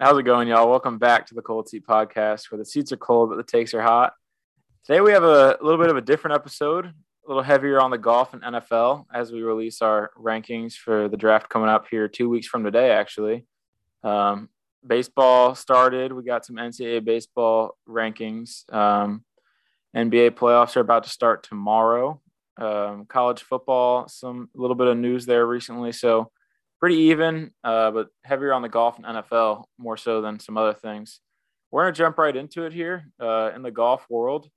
How's it going, y'all? Welcome back to the Cold Seat Podcast, where the seats are cold but the takes are hot. Today we have a little bit of a different episode, a little heavier on the golf and NFL as we release our rankings for the draft coming up here two weeks from today. Actually, um, baseball started. We got some NCAA baseball rankings. Um, NBA playoffs are about to start tomorrow. Um, college football, some little bit of news there recently. So pretty even, uh, but heavier on the golf and NFL more so than some other things. We're going to jump right into it here uh, in the golf world.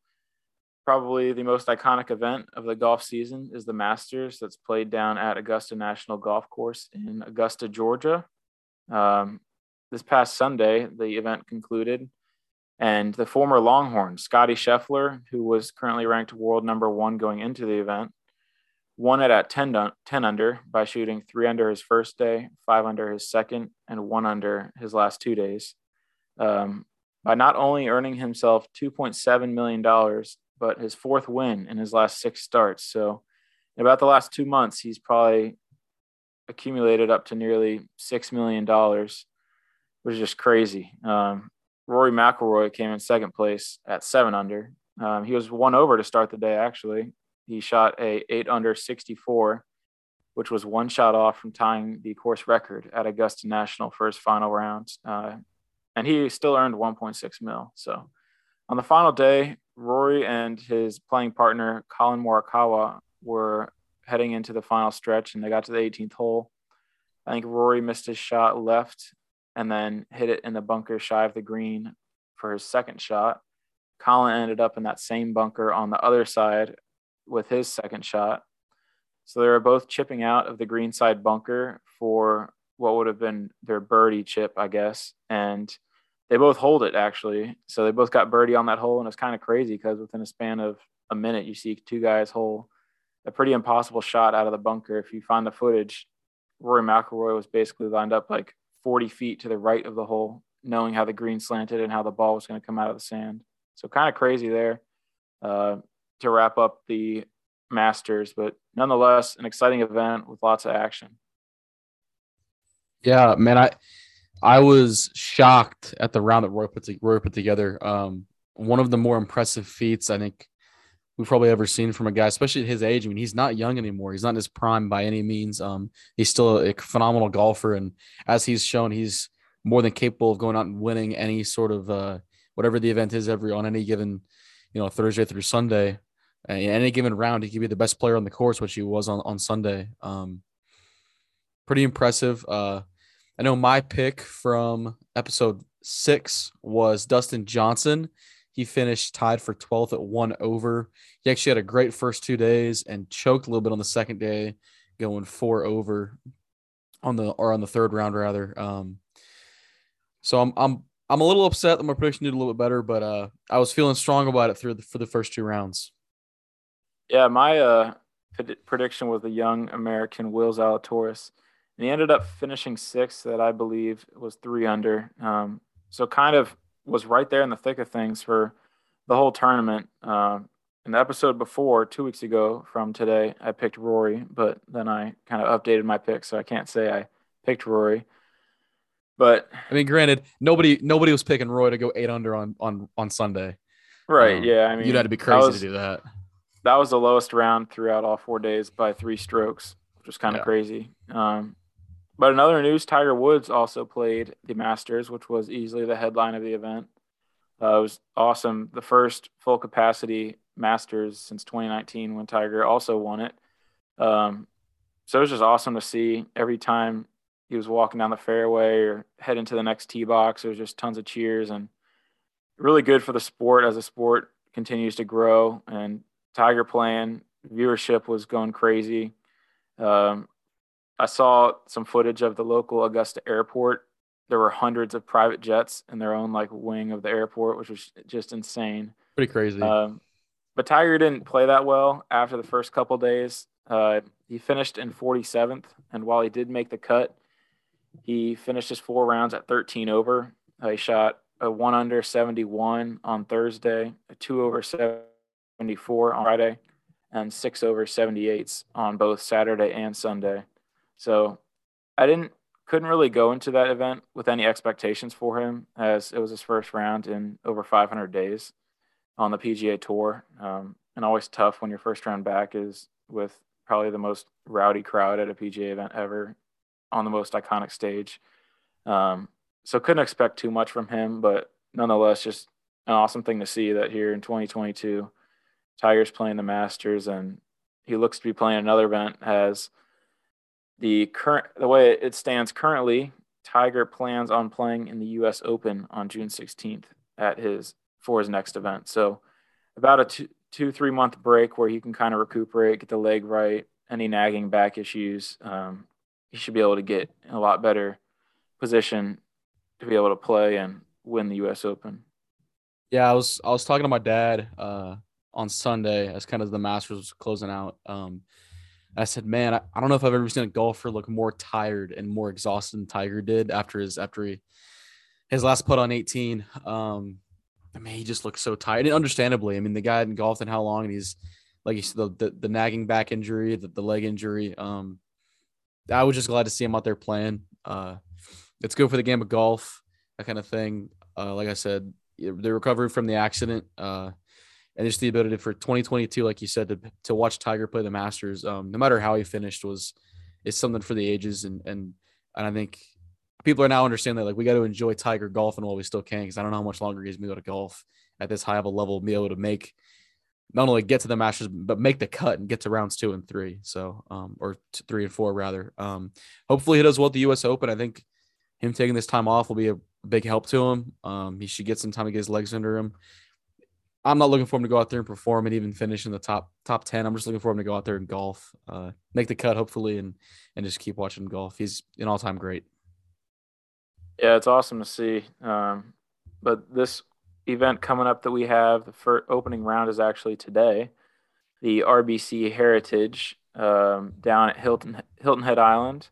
Probably the most iconic event of the golf season is the Masters that's played down at Augusta National Golf Course in Augusta, Georgia. Um, this past Sunday, the event concluded, and the former Longhorn, Scottie Scheffler, who was currently ranked world number one going into the event, won it at 10, 10 under by shooting three under his first day, five under his second, and one under his last two days. Um, by not only earning himself $2.7 million, but his fourth win in his last six starts. So, in about the last two months, he's probably accumulated up to nearly $6 million, which is just crazy. Um, Rory McIlroy came in second place at seven under. Um, he was one over to start the day, actually, he shot a eight under 64, which was one shot off from tying the course record at Augusta National for his final round. Uh, and he still earned 1.6 mil. So on the final day, Rory and his playing partner, Collin Morikawa, were heading into the final stretch and they got to the 18th hole. I think Rory missed his shot left and then hit it in the bunker shy of the green for his second shot. Collin ended up in that same bunker on the other side with his second shot. So they were both chipping out of the greenside bunker for what would have been their birdie chip, I guess. And they both hold it actually. So they both got birdie on that hole. And it's kind of crazy because within a span of a minute, you see two guys hole a pretty impossible shot out of the bunker. If you find the footage, Rory McIlroy was basically lined up like 40 feet to the right of the hole, knowing how the green slanted and how the ball was going to come out of the sand. So kind of crazy there. Uh, to wrap up the Masters, but nonetheless, an exciting event with lots of action. Yeah, man, I I was shocked at the round that Roy put, to, Roy put together. Um, one of the more impressive feats I think we've probably ever seen from a guy, especially at his age. I mean, he's not young anymore. He's not in his prime by any means. Um, he's still a phenomenal golfer, and as he's shown, he's more than capable of going out and winning any sort of uh, whatever the event is every on any given, you know, Thursday through Sunday in any given round, he could be the best player on the course, which he was on on Sunday. Um, pretty impressive. Uh, I know my pick from episode six was Dustin Johnson. He finished tied for 12th at one over. He actually had a great first two days and choked a little bit on the second day, going four over on the or on the third round rather. Um, so I'm I'm I'm a little upset that my prediction did a little bit better, but uh, I was feeling strong about it through the, for the first two rounds. Yeah, my uh, prediction was the young American Will Zalatoris, and he ended up finishing sixth. That I believe was three under. Um, so kind of was right there in the thick of things for the whole tournament. Uh, in the episode before, two weeks ago from today, I picked Rory, but then I kind of updated my pick, so I can't say I picked Rory. But I mean, granted, nobody nobody was picking Roy to go eight under on on on Sunday. Right. Um, yeah. I mean, you'd have to be crazy was, to do that that was the lowest round throughout all four days by three strokes, which was kind of yeah. crazy. Um, but another news, Tiger Woods also played the Masters, which was easily the headline of the event. Uh, it was awesome. The first full capacity Masters since 2019 when Tiger also won it. Um, so it was just awesome to see every time he was walking down the fairway or heading to the next tee box. There was just tons of cheers and really good for the sport as the sport continues to grow and Tiger playing. Viewership was going crazy. Um, I saw some footage of the local Augusta airport. There were hundreds of private jets in their own like wing of the airport, which was just insane. Pretty crazy. Um, but Tiger didn't play that well after the first couple days. Uh, he finished in 47th, and while he did make the cut, he finished his four rounds at 13 over. Uh, he shot a one under 71 on Thursday, a two over 7 74 on Friday and six over 78s on both Saturday and Sunday. So I didn't couldn't really go into that event with any expectations for him, as it was his first round in over 500 days on the PGA Tour, um, and always tough when your first round back is with probably the most rowdy crowd at a PGA event ever on the most iconic stage. Um, so couldn't expect too much from him, but nonetheless, just an awesome thing to see that here in 2022, Tiger's playing the Masters, and he looks to be playing another event. Has the current the way it stands currently, Tiger plans on playing in the U.S. Open on June 16th at his for his next event. So about a two, two three month break where he can kind of recuperate, get the leg right, any nagging back issues. Um, he should be able to get in a lot better position to be able to play and win the U.S. Open. Yeah, I was I was talking to my dad uh, on Sunday as kind of the Masters was closing out. Um, I said, "Man, I, I don't know if I've ever seen a golfer look more tired and more exhausted than Tiger did after his after he his last putt on 18. Um, I mean, he just looks so tired, and understandably. I mean, the guy hadn't golfed in how long, and he's like you said, the, the, the nagging back injury, the, the leg injury. Um, I was just glad to see him out there playing. Uh, it's good for the game of golf, that kind of thing. Uh, like I said, the recovery from the accident, uh, and just the ability for 2022, like you said, to to watch Tiger play the Masters, um, no matter how he finished, was is something for the ages, and and and I think people are now understanding that like we got to enjoy Tiger golfing while we still can, because I don't know how much longer he's going to golf at this high of a level, be able to make not only get to the Masters, but make the cut and get to rounds two and three. So, um, or three and four rather. Um, hopefully he does well at the U.S. Open. I think him taking this time off will be a big help to him. Um, he should get some time to get his legs under him. I'm not looking for him to go out there and perform and even finish in the top top ten. I'm just looking for him to go out there and golf, uh, make the cut hopefully, and and just keep watching golf. He's an all time great. Yeah, it's awesome to see. Um, but this event coming up that we have, the first opening round is actually today, the RBC Heritage um, down at Hilton Hilton Head Island.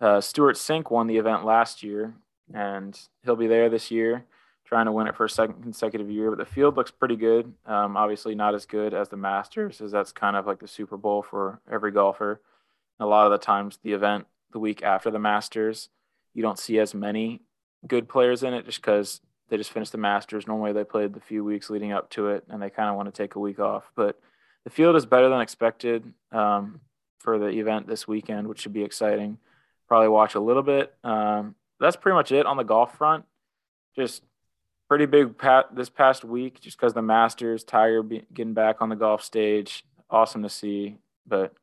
Uh, Stewart Cink won the event last year, and he'll be there this year, trying to win it for a second consecutive year. But the field looks pretty good. Um, obviously, not as good as the Masters, as that's kind of like the Super Bowl for every golfer. A lot of the times, the event the week after the Masters, you don't see as many good players in it just because they just finished the Masters. Normally, they played the few weeks leading up to it, and they kind of want to take a week off. But the field is better than expected um, for the event this weekend, which should be exciting probably watch a little bit. Um, that's pretty much it on the golf front. Just pretty big pat this past week, just because the Masters, Tiger be, getting back on the golf stage, awesome to see. But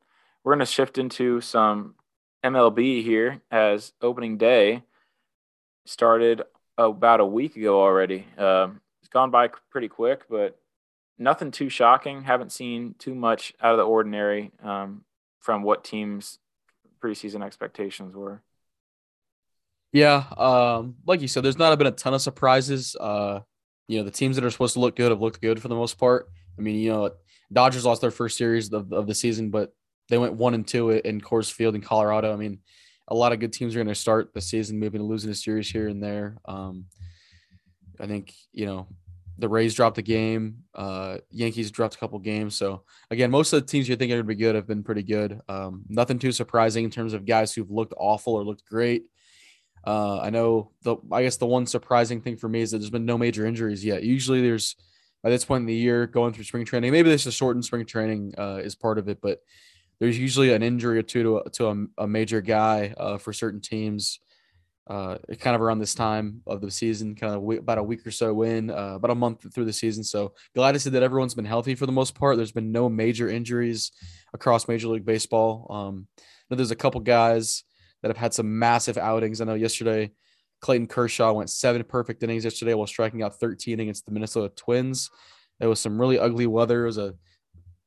we're going to shift into some MLB here as opening day started about a week ago already. Um, it's gone by pretty quick, but nothing too shocking. Haven't seen too much out of the ordinary um, from what teams preseason expectations were. Yeah, um, like you said, there's not been a ton of surprises. Uh, you know, the teams that are supposed to look good have looked good for the most part. I mean, you know, Dodgers lost their first series of, of the season, but they went one and two in Coors Field in Colorado. I mean, a lot of good teams are going to start the season, maybe losing a series here and there. Um, I think you know the Rays dropped a game. Uh, Yankees dropped a couple games. So again, most of the teams you think are going to be good have been pretty good. Um, nothing too surprising in terms of guys who've looked awful or looked great. Uh, I know the I guess the one surprising thing for me is that there's been no major injuries yet. Usually there's by this point in the year going through spring training. Maybe this is shortened spring training uh, is part of it, but there's usually an injury or two to a, to a, a major guy uh, for certain teams uh, kind of around this time of the season, kind of about a week or so in, uh, about a month through the season. So glad to see that everyone's been healthy for the most part. There's been no major injuries across Major League Baseball. Um, there's a couple guys that have had some massive outings. I know yesterday Clayton Kershaw went seven perfect innings yesterday while striking out 13 against the Minnesota Twins. There was some really ugly weather. It was a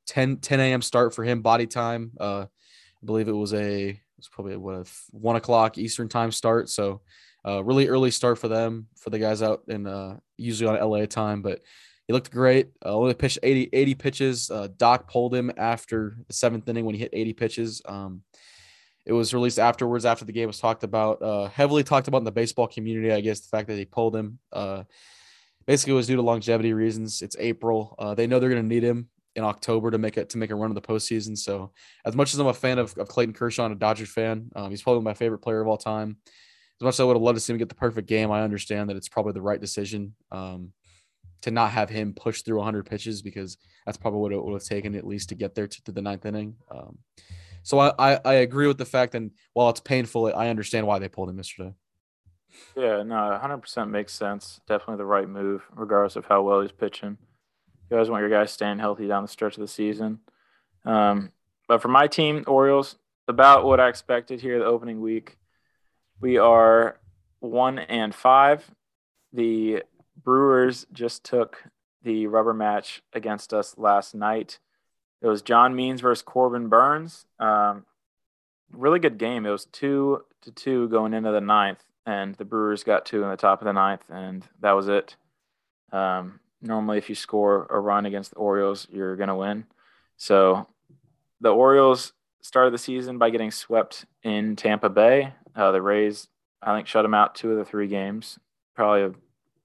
10 10 a.m. start for him, body time. Uh, I believe it was a it's probably what a one o'clock Eastern time start. So uh, really early start for them for the guys out in uh, usually on LA time, but he looked great. Uh, only pitched 80, 80 pitches. Uh, Doc pulled him after the seventh inning when he hit 80 pitches. Um, it was released afterwards after the game was talked about, uh, heavily talked about in the baseball community. I guess the fact that he pulled him. Uh, basically, was due to longevity reasons. It's April. Uh, they know they're going to need him in October to make it to make a run of the postseason. So as much as I'm a fan of, of Clayton Kershaw and a Dodgers fan, um, he's probably my favorite player of all time. as much as I would have loved to see him get the perfect game, I understand that it's probably the right decision um, to not have him push through 100 pitches because that's probably what it would have taken at least to get there to, to the ninth inning. Um, so I, I, I agree with the fact that while it's painful, I understand why they pulled him yesterday. Yeah, no, 100% makes sense. Definitely the right move, regardless of how well he's pitching. You guys want your guys staying healthy down the stretch of the season. Um, but for my team, Orioles, about what I expected here the opening week. We are one and five. The Brewers just took the rubber match against us last night. It was John Means versus Corbin Burnes. Um, really good game. It was two to two going into the ninth, and the Brewers got two in the top of the ninth, and that was it. Um, normally, if you score a run against the Orioles, you're going to win. So the Orioles started the season by getting swept in Tampa Bay. Uh, the Rays, I think, shut them out two of the three games. Probably a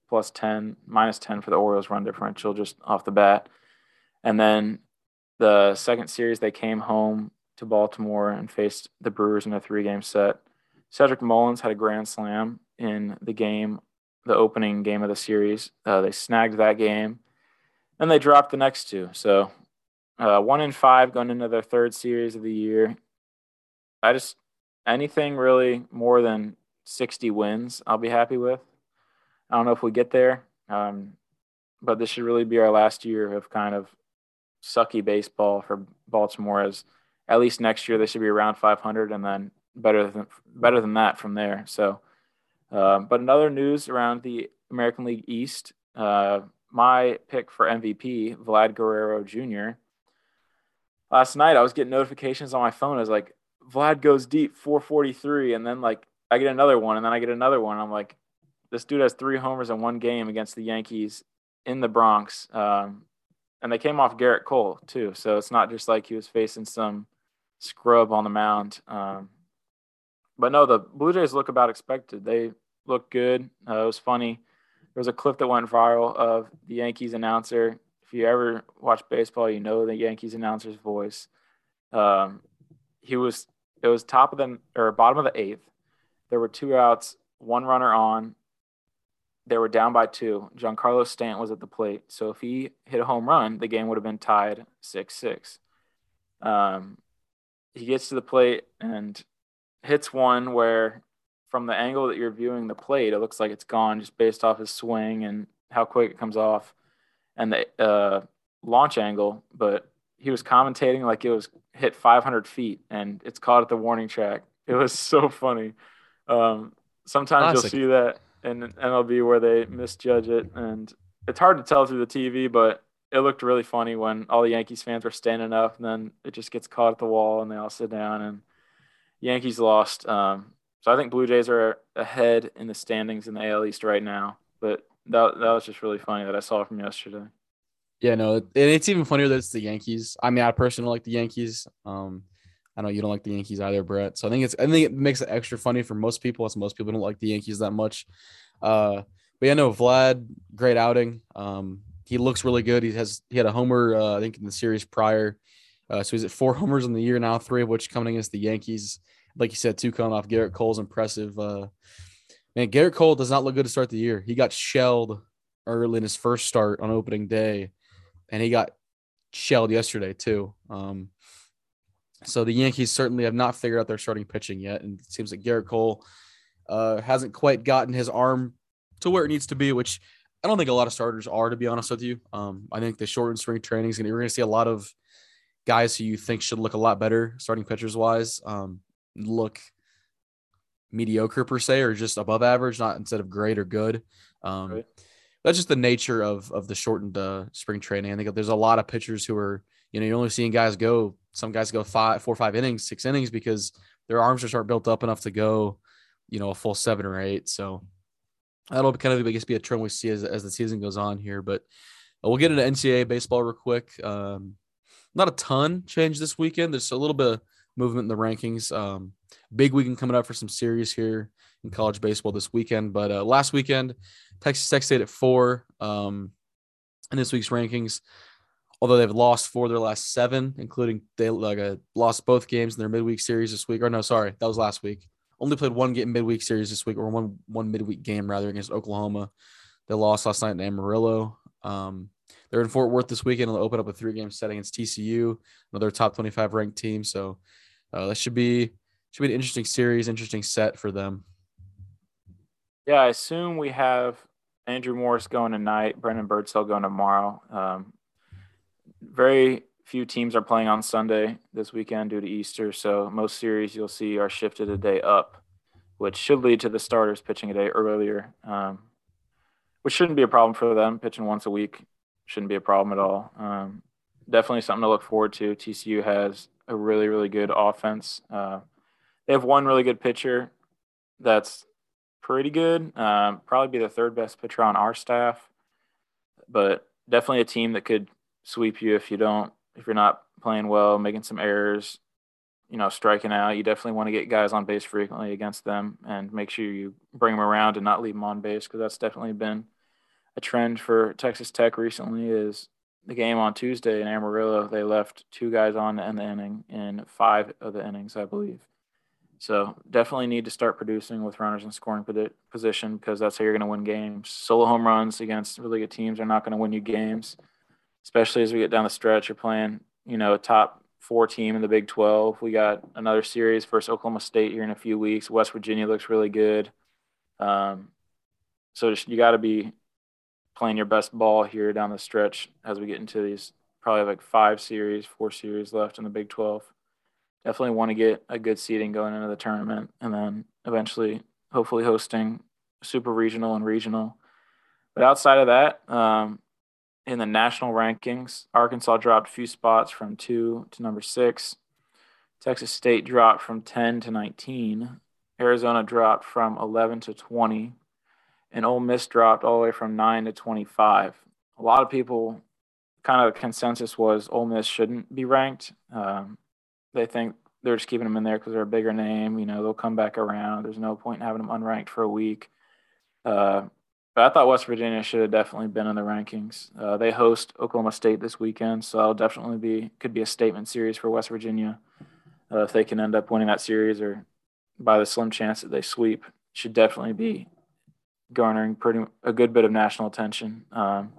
plus 10, minus 10 for the Orioles run differential just off the bat. And then the second series, they came home to Baltimore and faced the Brewers in a three game set. Cedric Mullins had a grand slam in the game, the opening game of the series. Uh, they snagged that game and they dropped the next two. So uh, one in five going into their third series of the year. I just anything really more than 60 wins, I'll be happy with. I don't know if we get there, um, but this should really be our last year of kind of sucky baseball for Baltimore. As at least next year they should be around 500, and then better than better than that from there. So, uh, but another news around the American League East. Uh, my pick for MVP, Vlad Guerrero Jr last night I was getting notifications on my phone. I was like, Vlad goes deep 443. And then like I get another one and then I get another one. I'm like, this dude has three homers in one game against the Yankees in the Bronx. Um, and they came off Gerrit Cole too. So it's not just like he was facing some scrub on the mound. Um, but no, the Blue Jays look about expected. They look good. Uh, it was funny. There was a clip that went viral of the Yankees announcer if you ever watch baseball, you know the Yankees announcer's voice. Um, he was it was top of the or bottom of the eighth. There were two outs, one runner on. They were down by two. Giancarlo Stanton was at the plate, so if he hit a home run, the game would have been tied six six. Um, he gets to the plate and hits one where, from the angle that you're viewing the plate, it looks like it's gone just based off his swing and how quick it comes off and the uh, launch angle, but he was commentating like it was hit 500 feet and it's caught at the warning track. It was so funny. Um, sometimes Classic. you'll see that in MLB where they misjudge it, and it's hard to tell through the TV, but it looked really funny when all the Yankees fans were standing up, and then it just gets caught at the wall, and they all sit down, and Yankees lost. Um, so I think Blue Jays are ahead in the standings in the AL East right now, but that that was just really funny that I saw from yesterday. Yeah, no, and it's even funnier that it's the Yankees. I mean, I personally like the Yankees. Um, I know you don't like the Yankees either, Brett. So I think it's I think it makes it extra funny for most people, as most people don't like the Yankees that much. Uh, but yeah, no, Vlad, great outing. Um, he looks really good. He has he had a homer, uh, I think, in the series prior. Uh, so he's at four homers in the year now, three of which coming against the Yankees. Like you said, two coming off Gerrit Cole's impressive uh, Man, Gerrit Cole does not look good to start the year. He got shelled early in his first start on opening day, and he got shelled yesterday too. Um, so the Yankees certainly have not figured out their starting pitching yet, and it seems like Gerrit Cole uh, hasn't quite gotten his arm to where it needs to be, which I don't think a lot of starters are, to be honest with you. Um, I think the shortened spring training is going to you're going to see a lot of guys who you think should look a lot better starting pitchers wise um, look mediocre per se or just above average, not instead of great or good. Um, right. That's just the nature of of the shortened uh, spring training. I think there's a lot of pitchers who are, you know, you're only seeing guys go. Some guys go five, four, five innings, six innings because their arms just aren't built up enough to go, you know, a full seven or eight. So that'll kind of, I guess, be a trend we see as, as the season goes on here. But we'll get into NCAA baseball real quick. Um, not a ton change this weekend. There's a little bit of movement in the rankings. Um, big weekend coming up for some series here in college baseball this weekend. But uh, last weekend, Texas Tech State at four um, in this week's rankings. Although they've lost four of their last seven, including they like uh, lost both games in their midweek series this week. Or no, sorry, that was last week. only played one game midweek series this week, or one one midweek game rather against Oklahoma. They lost last night in Amarillo. Um, they're in Fort Worth this weekend. They'll open up a three game set against TCU, another top 25 ranked team. So uh, that should be should be an interesting series, interesting set for them. Yeah, I assume we have Andrew Morris going tonight, Brandon Birdsell going tomorrow. Um, very few teams are playing on Sunday this weekend due to Easter, so most series you'll see are shifted a day up, which should lead to the starters pitching a day earlier, um, which shouldn't be a problem for them. Pitching once a week shouldn't be a problem at all. Um, definitely something to look forward to. TCU has a really, really good offense. Uh, they have one really good pitcher that's pretty good. Um, probably be the third best pitcher on our staff, but definitely a team that could sweep you if you don't if you're not playing well, making some errors, you know, striking out. You definitely want to get guys on base frequently against them and make sure you bring them around and not leave them on base because that's definitely been a trend for Texas Tech recently. Is the game on Tuesday in Amarillo? They left two guys on in the inning in five of the innings, I believe. So definitely need to start producing with runners in scoring position because that's how you're going to win games. Solo home runs against really good teams are not going to win you games especially as we get down the stretch. You're playing, you know, a top four team in the Big 12. We got another series versus Oklahoma State here in a few weeks. West Virginia looks really good. Um, so just, you got to be playing your best ball here down the stretch as we get into these probably like five series, four series left in the Big 12. Definitely want to get a good seeding going into the tournament and then eventually, hopefully, hosting super regional and regional. But outside of that, um, in the national rankings, Arkansas dropped a few spots from two to number six. Texas State dropped from 10 to 19. Arizona dropped from 11 to 20. And Ole Miss dropped all the way from 9 to 25. A lot of people, kind of consensus was Ole Miss shouldn't be ranked. Um, they think they're just keeping them in there because they're a bigger name. You know, they'll come back around. There's no point in having them unranked for a week. Uh, but I thought West Virginia should have definitely been in the rankings. Uh, they host Oklahoma State this weekend, so I'll definitely be could be a statement series for West Virginia uh, if they can end up winning that series, or by the slim chance that they sweep, should definitely be garnering pretty a good bit of national attention. Um,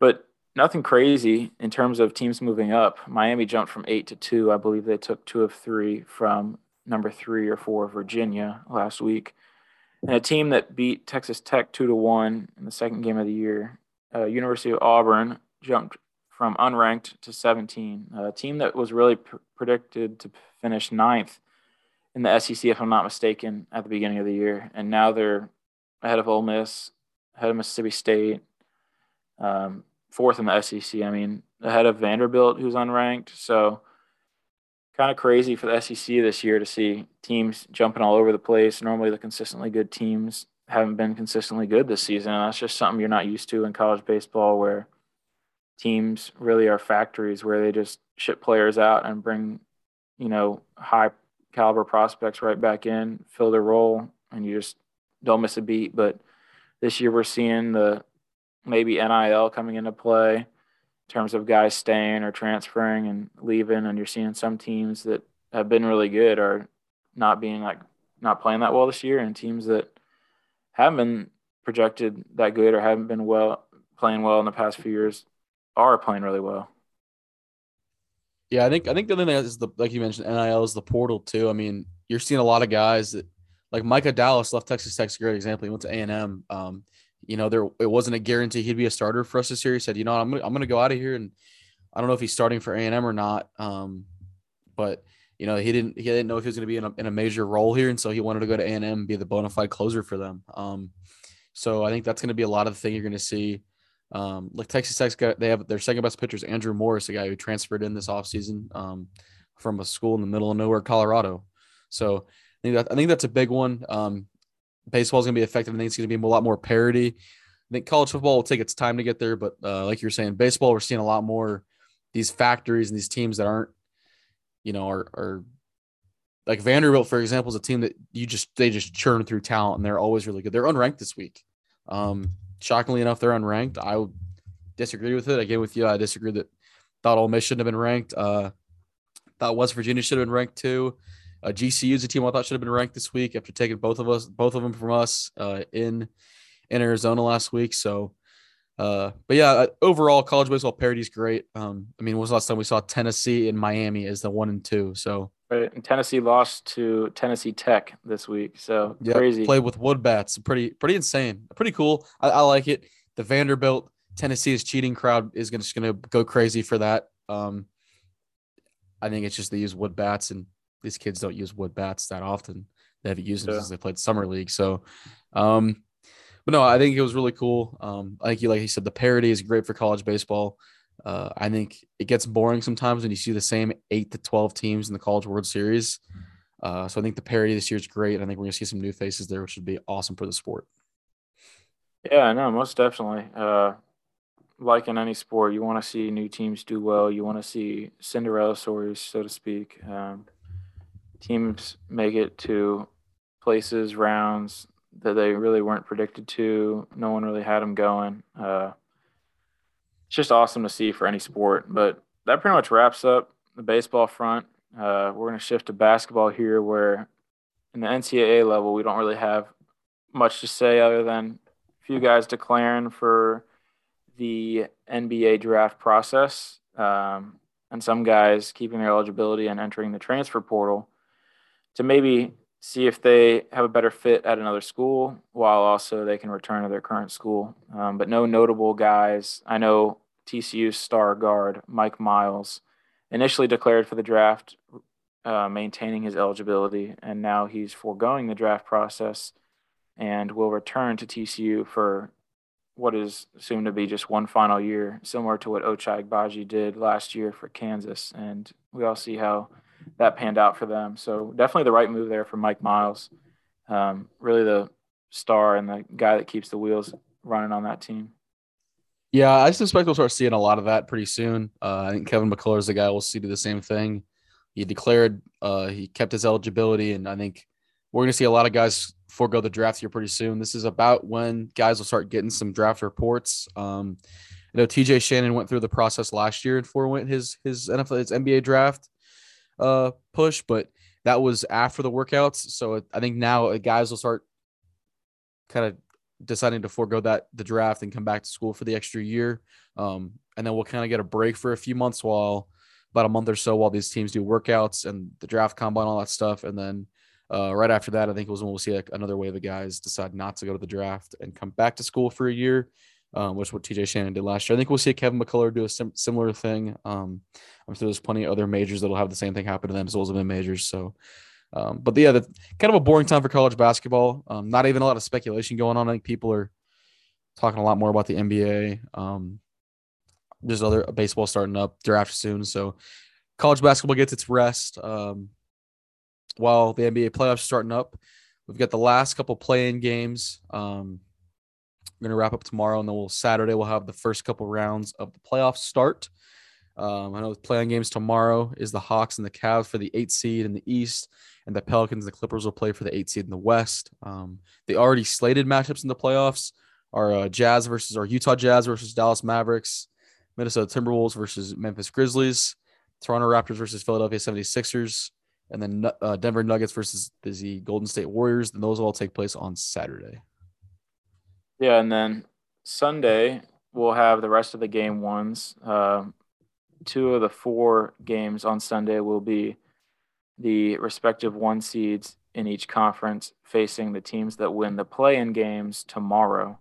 but nothing crazy in terms of teams moving up. Miami jumped from eight to two. I believe they took two of three from number three or four Virginia last week and a team that beat Texas Tech two to one in the second game of the year. Uh, University of Auburn jumped from unranked to 17. A team that was really pr- predicted to finish ninth in the SEC, if I'm not mistaken, at the beginning of the year, and now they're ahead of Ole Miss, ahead of Mississippi State, um, fourth in the SEC. I mean, ahead of Vanderbilt, who's unranked. So kind of crazy for the SEC this year to see teams jumping all over the place. Normally, the consistently good teams haven't been consistently good this season. And that's just something you're not used to in college baseball, where teams really are factories where they just ship players out and bring, you know, high caliber prospects right back in, fill their role, and you just don't miss a beat. But this year, we're seeing the maybe NIL coming into play terms of guys staying or transferring and leaving. And you're seeing some teams that have been really good are not being like not playing that well this year, and teams that haven't been projected that good or haven't been well playing well in the past few years are playing really well. Yeah, I think I think the other thing is the like you mentioned, NIL is the portal too. I mean, you're seeing a lot of guys that like Micah Dallas left Texas Tech's a great example. He went to A and M. Um, you know, there it wasn't a guarantee he'd be a starter for us this year. He said, you know, I'm gonna I'm gonna go out of here, and I don't know if he's starting for A and M or not. Um, but you know, he didn't he didn't know if he was gonna be in a, in a major role here, and so he wanted to go to A and M and be the bona fide closer for them. Um, so I think that's gonna be a lot of the thing you're gonna see. Um, like Texas Tech's got they have their second best pitcher is Andrew Morris, a guy who transferred in this offseason um, from a school in the middle of nowhere, Colorado. So I think that I think that's a big one. Um, baseball is going to be effective. I think it's going to be a lot more parity. I think college football will take its time to get there, but uh, like you're saying, baseball we're seeing a lot more these factories and these teams that aren't, you know, are are like Vanderbilt, for example, is a team that you just they just churn through talent and they're always really good. They're unranked this week. Um, shockingly enough, they're unranked. I would disagree with it. Again, with you, I disagree that thought Ole Miss shouldn't have been ranked. Uh, thought West Virginia should have been ranked too. Uh, GCU is a team I thought should have been ranked this week after taking both of us, both of them from us uh, in in Arizona last week. So, uh, but yeah, uh, overall, college baseball parity is great. Um, I mean, when was the last time we saw Tennessee and Miami as the one and two? So, right. And Tennessee lost to Tennessee Tech this week. So yeah, crazy. Played with wood bats. Pretty, pretty insane. Pretty cool. I, I like it. The Vanderbilt Tennessee's cheating crowd is gonna, just going to go crazy for that. Um, I think it's just they use wood bats, and these kids don't use wood bats that often. They haven't used them yeah. since they played summer league. So, um, but no, I think it was really cool. Um, I think you like you said, the parody is great for college baseball. Uh, I think it gets boring sometimes when you see the same eight to twelve teams in the College World Series. Uh, so I think the parody this year is great. I think we're gonna see some new faces there, which would be awesome for the sport. Yeah, no, most definitely. Uh, like in any sport, you want to see new teams do well. You want to see Cinderella stories, so to speak. Um, teams make it to places, rounds that they really weren't predicted to. No one really had them going. Uh, it's just awesome to see for any sport. But that pretty much wraps up the baseball front. Uh, we're going to shift to basketball here, where in the NCAA level, we don't really have much to say other than a few guys declaring for the NBA draft process, um, and some guys keeping their eligibility and entering the transfer portal to maybe see if they have a better fit at another school while also they can return to their current school. Um, but no notable guys. I know TCU star guard Mike Miles initially declared for the draft, uh, maintaining his eligibility, and now he's foregoing the draft process and will return to TCU for what is soon to be just one final year, similar to what Ochai Agbaji did last year for Kansas. And we all see how that panned out for them. So definitely the right move there for Mike Miles. Um, really the star and the guy that keeps the wheels running on that team. Yeah, I suspect we'll start seeing a lot of that pretty soon. Uh, I think Kevin McCullar is the guy we'll see do the same thing. He declared uh, he kept his eligibility, and I think we're going to see a lot of guys forego the draft here pretty soon. This is about when guys will start getting some draft reports. Um, I know TJ Shannon went through the process last year and forewent his his NFL his NBA draft uh, push, but that was after the workouts. So I think now guys will start kind of deciding to forego that the draft and come back to school for the extra year. Um, and then we'll kind of get a break for a few months while about a month or so while these teams do workouts and the draft combine, all that stuff. And then uh, right after that, I think it was when we'll see like another wave of guys decide not to go to the draft and come back to school for a year, um, which is what TJ Shannon did last year. I think we'll see Kevin McCullar do a sim- similar thing. Um, I'm sure there's plenty of other majors that'll have the same thing happen to them as well as the majors. So, um, but yeah, the, kind of a boring time for college basketball. Um, not even a lot of speculation going on. I think people are talking a lot more about the NBA. Um, there's other baseball starting up, draft soon. So, college basketball gets its rest. Um, while the NBA playoffs starting up. We've got the last couple play-in games. Um, we're gonna wrap up tomorrow, and then we'll Saturday we'll have the first couple rounds of the playoffs start. Um, I know the play-in games tomorrow is the Hawks and the Cavs for the eight seed in the East, and the Pelicans and the Clippers will play for the eight seed in the West. Um, the already slated matchups in the playoffs are uh, Jazz versus our Utah Jazz versus Dallas Mavericks, Minnesota Timberwolves versus Memphis Grizzlies, Toronto Raptors versus Philadelphia 76ers, and then uh, Denver Nuggets versus the Golden State Warriors. And those will all take place on Saturday. Yeah, and then Sunday we'll have the rest of the game ones. Uh, two of the four games on Sunday will be the respective one seeds in each conference facing the teams that win the play-in games tomorrow.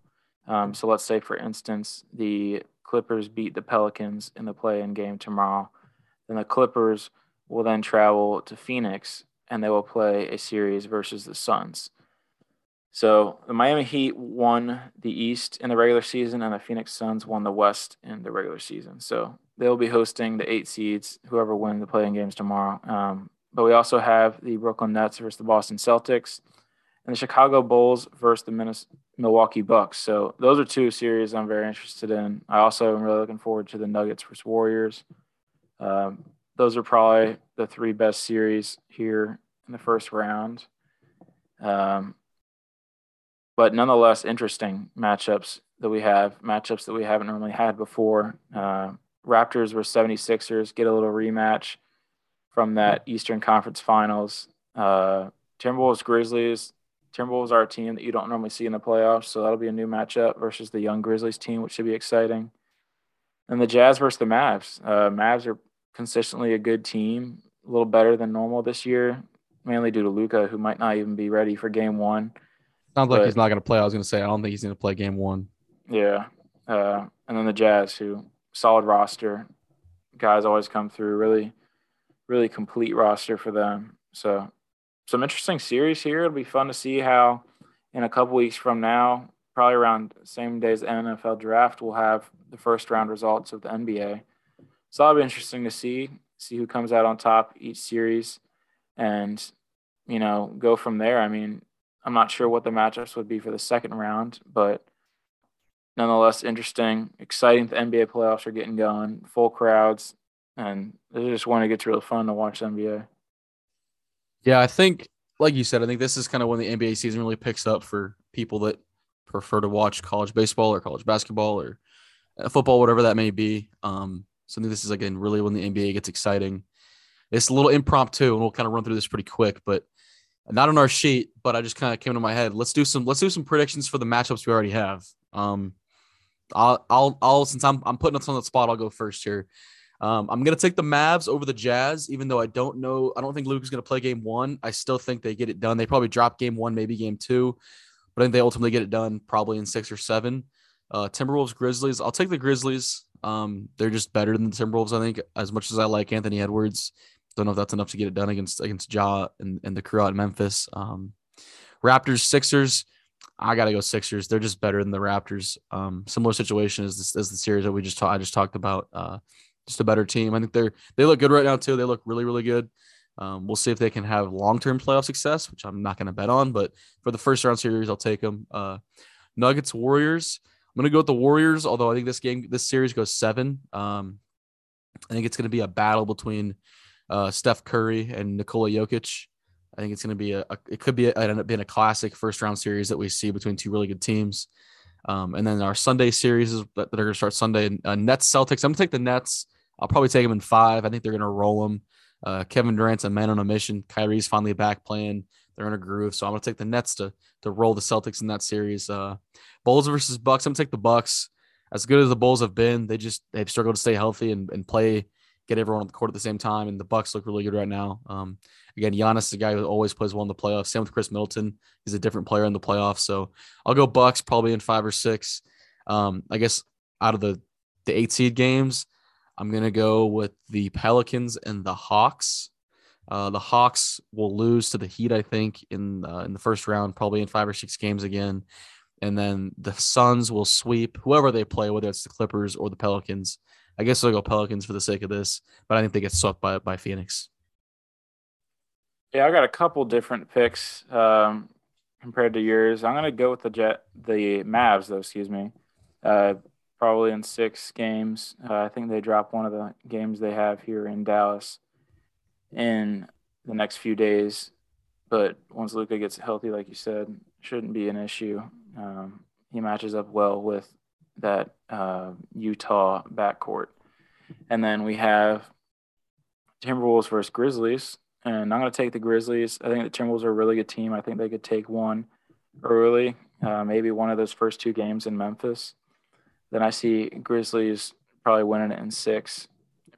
Um, so let's say, for instance, the Clippers beat the Pelicans in the play-in game tomorrow. Then the Clippers will then travel to Phoenix and they will play a series versus the Suns. So the Miami Heat won the East in the regular season, and the Phoenix Suns won the West in the regular season. So they'll be hosting the eight seeds, whoever wins the play-in games tomorrow. Um, but we also have the Brooklyn Nets versus the Boston Celtics, and the Chicago Bulls versus the Minnesota, Milwaukee Bucks. So those are two series I'm very interested in. I also am really looking forward to the Nuggets versus Warriors. Um, those are probably the three best series here in the first round. Um, but nonetheless, interesting matchups that we have, matchups that we haven't normally had before. Uh, Raptors were 76ers, get a little rematch from that Eastern Conference Finals. Uh, Timberwolves, Grizzlies. Timberwolves are a team that you don't normally see in the playoffs, so that'll be a new matchup versus the young Grizzlies team, which should be exciting. And the Jazz versus the Mavs. Uh, Mavs are consistently a good team, a little better than normal this year, mainly due to Luka, who might not even be ready for Game One. Sounds like he's not going to play. I was going to say I don't think he's going to play Game One. Yeah, uh, and then the Jazz, who solid roster, guys always come through. Really, really complete roster for them. So some interesting series here. It'll be fun to see how in a couple weeks from now, probably around the same day as the NFL draft, we'll have the first round results of the NBA. So that'll be interesting to see, see who comes out on top each series and, you know, go from there. I mean, I'm not sure what the matchups would be for the second round, but nonetheless interesting, exciting. The NBA playoffs are getting going, full crowds, and it's just when it gets really fun to watch NBA. Yeah, I think, like you said, I think this is kind of when the NBA season really picks up for people that prefer to watch college baseball or college basketball or uh, football, whatever that may be. Um, so I think this is again really when the NBA gets exciting. It's a little impromptu, and we'll kind of run through this pretty quick, but not on our sheet. But I just kind of came to my head. Let's do some. Let's do some predictions for the matchups we already have. Um, I'll, I'll, I'll since I'm, I'm putting us on the spot, I'll go first here. Um, I'm gonna take the Mavs over the Jazz, even though I don't know. I don't think Luke is gonna play Game One. I still think they get it done. They probably drop Game One, maybe Game Two, but I think they ultimately get it done probably in six or seven. Uh, Timberwolves, Grizzlies. I'll take the Grizzlies. Um, they're just better than the Timberwolves. I think as much as I like Anthony Edwards, don't know if that's enough to get it done against against Ja and, and the crew out in Memphis. Um, Raptors, Sixers. I gotta go Sixers. They're just better than the Raptors. Um, similar situation as this, as the series that we just ta- I just talked about. Uh, just a better team. I think they're they look good right now too. They look really really good. Um, we'll see if they can have long term playoff success, which I'm not going to bet on. But for the first round series, I'll take them. Uh, Nuggets Warriors. I'm going to go with the Warriors. Although I think this game this series goes seven. Um, I think it's going to be a battle between uh, Steph Curry and Nikola Jokic. I think it's going to be a, a it could be a, end up being a classic first round series that we see between two really good teams. Um, and then our Sunday series is, that, that are going to start Sunday. Uh, Nets Celtics. I'm going to take the Nets. I'll probably take them in five. I think they're going to roll them. Uh, Kevin Durant's a man on a mission. Kyrie's finally back playing. They're in a groove. So I'm going to take the Nets to to roll the Celtics in that series. Uh, Bulls versus Bucks. I'm going to take the Bucks. As good as the Bulls have been, they just they've struggled to stay healthy and, and play, get everyone on the court at the same time. And the Bucks look really good right now. Um, again, Giannis is a guy who always plays well in the playoffs. Same with Khris Middleton. He's a different player in the playoffs. So I'll go Bucks probably in five or six. Um, I guess out of the the eight seed games, I'm gonna go with the Pelicans and the Hawks. Uh, the Hawks will lose to the Heat, I think, in uh, in the first round, probably in five or six games again. And then the Suns will sweep whoever they play, whether it's the Clippers or the Pelicans. I guess I'll go Pelicans for the sake of this, but I think they get swept by by Phoenix. Yeah, I got a couple different picks um, compared to yours. I'm gonna go with the Jet, the Mavs, though. Excuse me. Uh, probably in six games. Uh, I think they drop one of the games they have here in Dallas in the next few days. But once Luka gets healthy, like you said, shouldn't be an issue. Um, he matches up well with that uh, Utah backcourt. And then we have Timberwolves versus Grizzlies. And I'm going to take the Grizzlies. I think the Timberwolves are a really good team. I think they could take one early, uh, maybe one of those first two games in Memphis. Then I see Grizzlies probably winning it in six.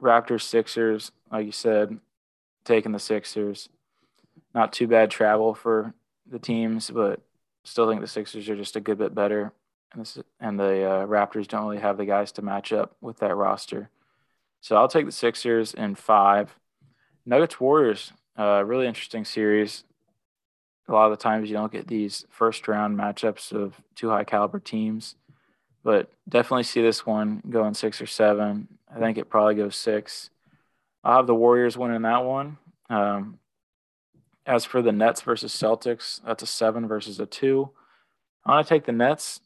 Raptors, Sixers, like you said, taking the Sixers. Not too bad travel for the teams, but still think the Sixers are just a good bit better. And, this, and the uh, Raptors don't really have the guys to match up with that roster. So I'll take the Sixers in five. Nuggets Warriors, uh, really interesting series. A lot of the times you don't get these first round matchups of two high caliber teams but definitely see this one going six or seven. I think it probably goes six. I'll have the Warriors winning that one. Um, as for the Nets versus Celtics, that's a seven versus a two. I want to take the Nets.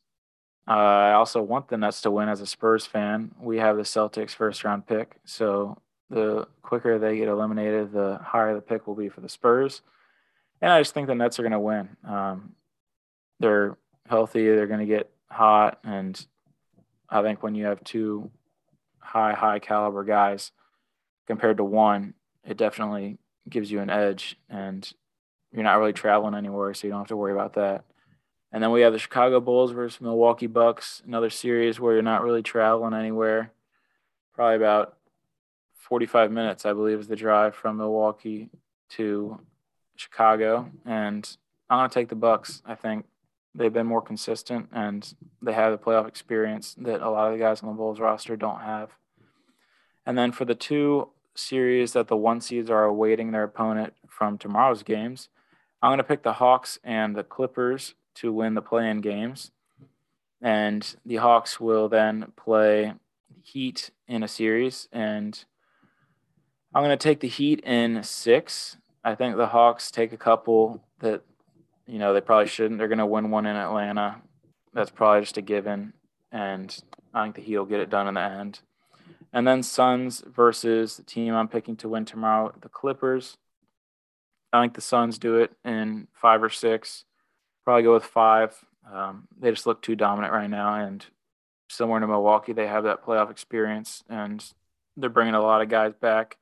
Uh, I also want the Nets to win as a Spurs fan. We have the Celtics first round pick. So the quicker they get eliminated, the higher the pick will be for the Spurs. And I just think the Nets are going to win. Um, they're healthy. They're going to get hot. And I think when you have two high, high caliber guys compared to one, it definitely gives you an edge. And you're not really traveling anywhere, so you don't have to worry about that. And then we have the Chicago Bulls versus Milwaukee Bucks, another series where you're not really traveling anywhere. Probably about 45 minutes, I believe, is the drive from Milwaukee to Chicago. And I'm going to take the Bucks. I think they've been more consistent and they have the playoff experience that a lot of the guys on the Bulls roster don't have. And then for the two series that the one seeds are awaiting their opponent from tomorrow's games, I'm going to pick the Hawks and the Clippers to win the play-in games. And the Hawks will then play Heat in a series. And I'm going to take the Heat in six. I think the Hawks take a couple that, you know, they probably shouldn't. They're going to win one in Atlanta. That's probably just a given. And I think the Heat will get it done in the end. And then Suns versus the team I'm picking to win tomorrow, the Clippers. I think the Suns do it in five or six. Probably go with five. Um, they just look too dominant right now, and somewhere to Milwaukee, they have that playoff experience, and they're bringing a lot of guys back,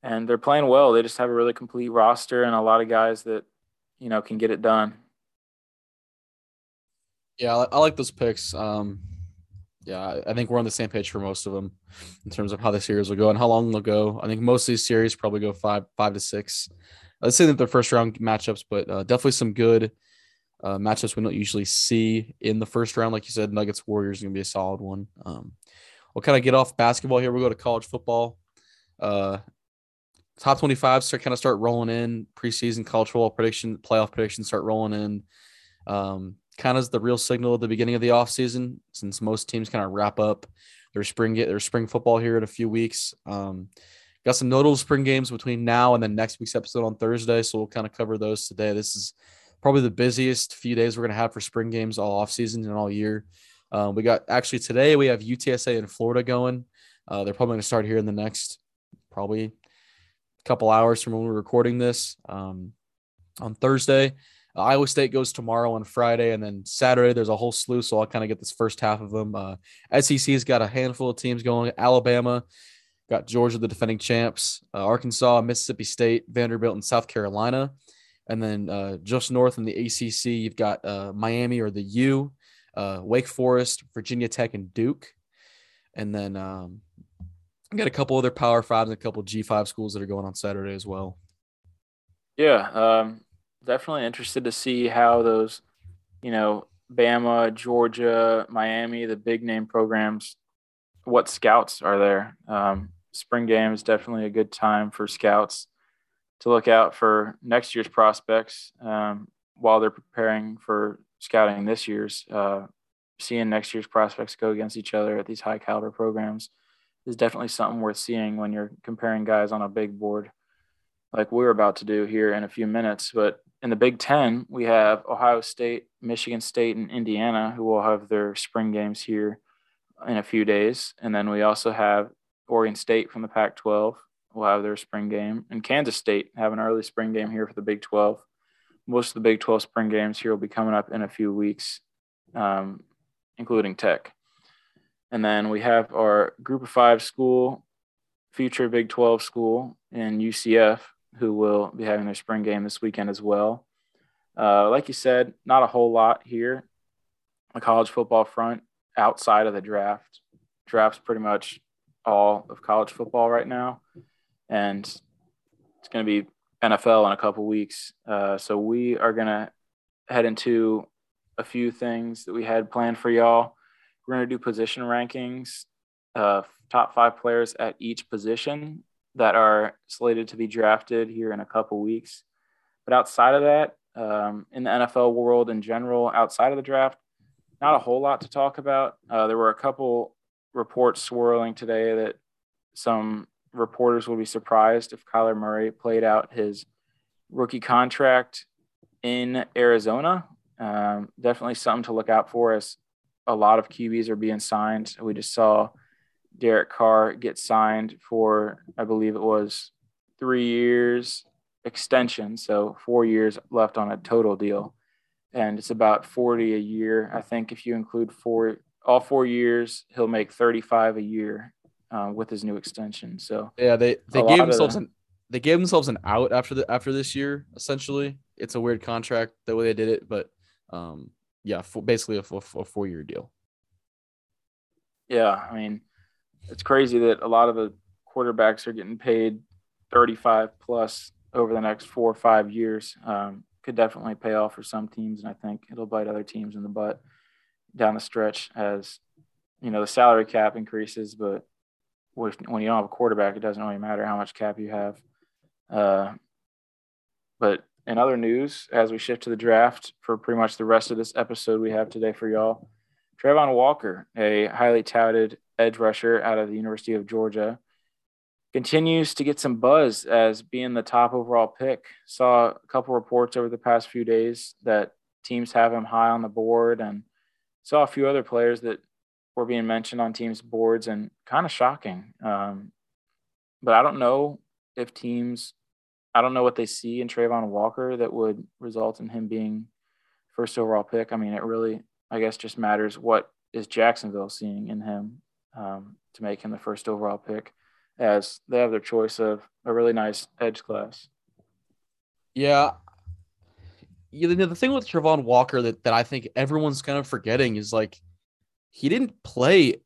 and they're playing well. They just have a really complete roster and a lot of guys that you know can get it done. Yeah, I like those picks. Um, yeah, I think we're on the same page for most of them in terms of how the series will go and how long they'll go. I think most of these series probably go five, five to six. Let's say that they're first round matchups, but uh, definitely some good uh, matchups we don't usually see in the first round. Like you said, Nuggets Warriors is going to be a solid one. Um, we'll kind of get off basketball here. We'll go to college football. Uh, top 25 start kind of start rolling in preseason college football prediction, playoff predictions start rolling in. Um, kind of the real signal at the beginning of the offseason since most teams kind of wrap up their spring get their spring football here in a few weeks. Um, got some notable spring games between now and then next week's episode on Thursday, so we'll kind of cover those today. This is probably the busiest few days we're gonna have for spring games all offseason and all year. Uh, we got actually today we have UTSA in Florida going. Uh, they're probably gonna start here in the next probably couple hours from when we're recording this. Um, on Thursday, uh, Iowa State goes tomorrow on Friday, and then Saturday there's a whole slew. So I'll kind of get this first half of them. Uh, SEC's got a handful of teams going. Alabama, got Georgia, the defending champs. Uh, Arkansas, Mississippi State, Vanderbilt, and South Carolina. And then uh, just north in the ACC, you've got uh, Miami or the U, uh, Wake Forest, Virginia Tech, and Duke. And then um, I got a couple other Power Fives and a couple G five schools that are going on Saturday as well. Yeah, um, definitely interested to see how those, you know, Bama, Georgia, Miami, the big name programs, what scouts are there. Um, spring game is definitely a good time for scouts to look out for next year's prospects um, while they're preparing for scouting this year's. Uh, seeing next year's prospects go against each other at these high caliber programs is definitely something worth seeing when you're comparing guys on a big board like we're about to do here in a few minutes. But in the Big Ten, we have Ohio State, Michigan State, and Indiana, who will have their spring games here in a few days. And then we also have Oregon State from the Pac 12 will have their spring game, and Kansas State have an early spring game here for the Big 12. Most of the Big 12 spring games here will be coming up in a few weeks, um, including Tech. And then we have our Group of Five school, future Big 12 school in UCF, who will be having their spring game this weekend as well. Uh, like you said, not a whole lot here on college football front outside of the draft. Draft's pretty much all of college football right now, and it's going to be NFL in a couple weeks. Uh, so we are going to head into a few things that we had planned for y'all. We're going to do position rankings, uh, top five players at each position that are slated to be drafted here in a couple weeks. But outside of that, um, in the NFL world in general, outside of the draft, not a whole lot to talk about. Uh, there were a couple reports swirling today that some reporters will be surprised if Kyler Murray played out his rookie contract in Arizona. Um, definitely something to look out for as a lot of QBs are being signed. We just saw Derek Carr get signed for, I believe it was three years extension. So four years left on a total deal. And it's about 40 a year. I think if you include four, all four years, he'll make 35 a year uh, with his new extension. So yeah, they, they gave themselves an, they gave themselves an out after the, after this year, essentially. it's a weird contract the way they did it, but um, yeah, for, basically a, a, a four year deal. Yeah, I mean, it's crazy that a lot of the quarterbacks are getting paid 35 plus over the next four or five years. Um, could definitely pay off for some teams, and I think it'll bite other teams in the butt down the stretch as you know the salary cap increases. But when you don't have a quarterback, it doesn't really matter how much cap you have. Uh, but in other news, as we shift to the draft for pretty much the rest of this episode we have today for y'all, Travon Walker, a highly touted edge rusher out of the University of Georgia, continues to get some buzz as being the top overall pick. Saw a couple reports over the past few days that teams have him high on the board, and saw a few other players that were being mentioned on teams' boards, and kind of shocking. Um, but I don't know if teams, I don't know what they see in Travon Walker that would result in him being first overall pick. I mean, it really, I guess, just matters what is Jacksonville seeing in him um, to make him the first overall pick as they have their choice of a really nice edge class. Yeah. You know, the thing with Travon Walker that, that I think everyone's kind of forgetting is like he didn't play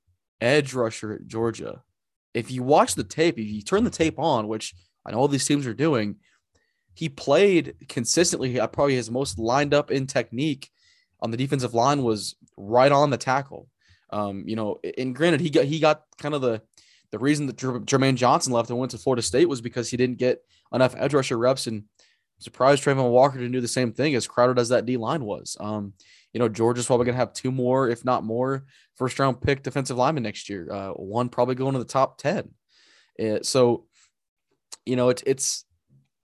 edge rusher at Georgia. If you watch the tape, if you turn the tape on, which I know all these teams are doing, he played consistently. Probably his most lined up in technique on the defensive line was right on the tackle. Um, you know, and granted, he got he got kind of the the reason that Jermaine Johnson left and went to Florida State was because he didn't get enough edge rusher reps. And surprised Travon Walker didn't do the same thing as crowded as that D line was. Um, you know, Georgia's probably going to have two more, if not more, first round pick defensive linemen next year. Uh, one probably going to the top 10. Uh, so, you know, it's, it's,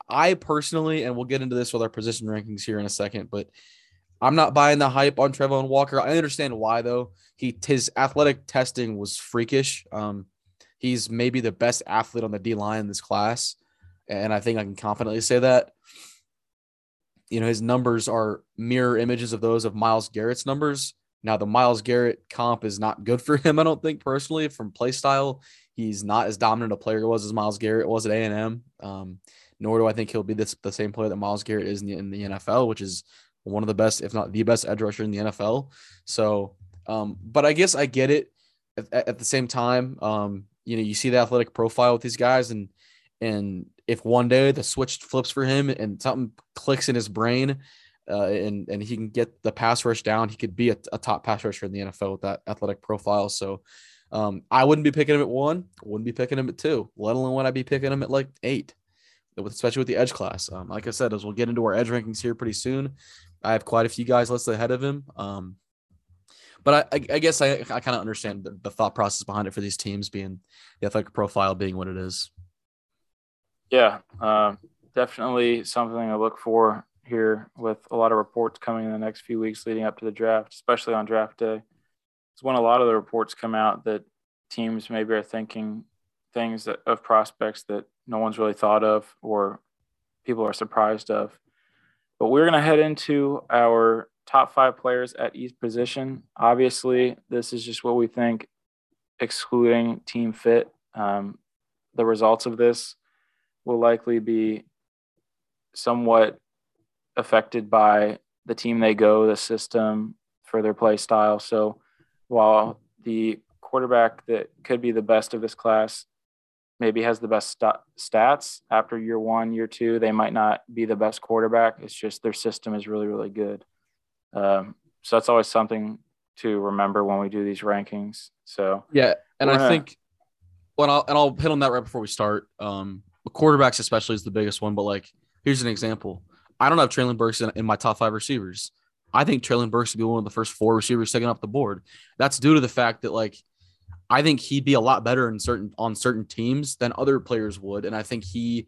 I personally, and we'll get into this with our position rankings here in a second, but I'm not buying the hype on Travon Walker. I understand why though. He his athletic testing was freakish. Um, He's maybe the best athlete on the D line in this class. And I think I can confidently say that. You know, his numbers are mirror images of those of Myles Garrett's numbers. Now, the Myles Garrett comp is not good for him, I don't think personally, from play style. He's not as dominant a player was as Myles Garrett was at A&M. Um, nor do I think he'll be this, the same player that Myles Garrett is in the, in the NFL, which is one of the best, if not the best edge rusher in the NFL. So, um, but I guess I get it at, at the same time. Um, you know, you see the athletic profile with these guys, and and if one day the switch flips for him and something clicks in his brain, uh, and and he can get the pass rush down, he could be a, a top pass rusher in the NFL with that athletic profile. So, um, I wouldn't be picking him at one, wouldn't be picking him at two, let alone would I be picking him at like eight, especially with the edge class. Um, like I said, as we'll get into our edge rankings here pretty soon, I have quite a few guys listed ahead of him. Um, but I, I guess I, I kind of understand the, the, thought process behind it for these teams being the athletic profile being what it is. Yeah, uh, definitely something I look for here with a lot of reports coming in the next few weeks leading up to the draft, especially on draft day. It's when a lot of the reports come out that teams maybe are thinking things that, of prospects that no one's really thought of or people are surprised of. But we're going to head into our top five players at each position. Obviously, this is just what we think, excluding team fit. Um, the results of this will likely be somewhat affected by the team they go, the system for their play style. So while the quarterback that could be the best of this class maybe has the best st- stats after year one, year two, they might not be the best quarterback. It's just their system is really, really good. Um, so that's always something to remember when we do these rankings. So yeah, and I think well, and I'll, and I'll hit on that right before we start. Um, quarterbacks especially is the biggest one, but like here's an example. I don't have Treylon Burks in, in my top five receivers. I think Treylon Burks would be one of the first four receivers taken off the board. That's due to the fact that like I think he'd be a lot better in certain on certain teams than other players would, and I think he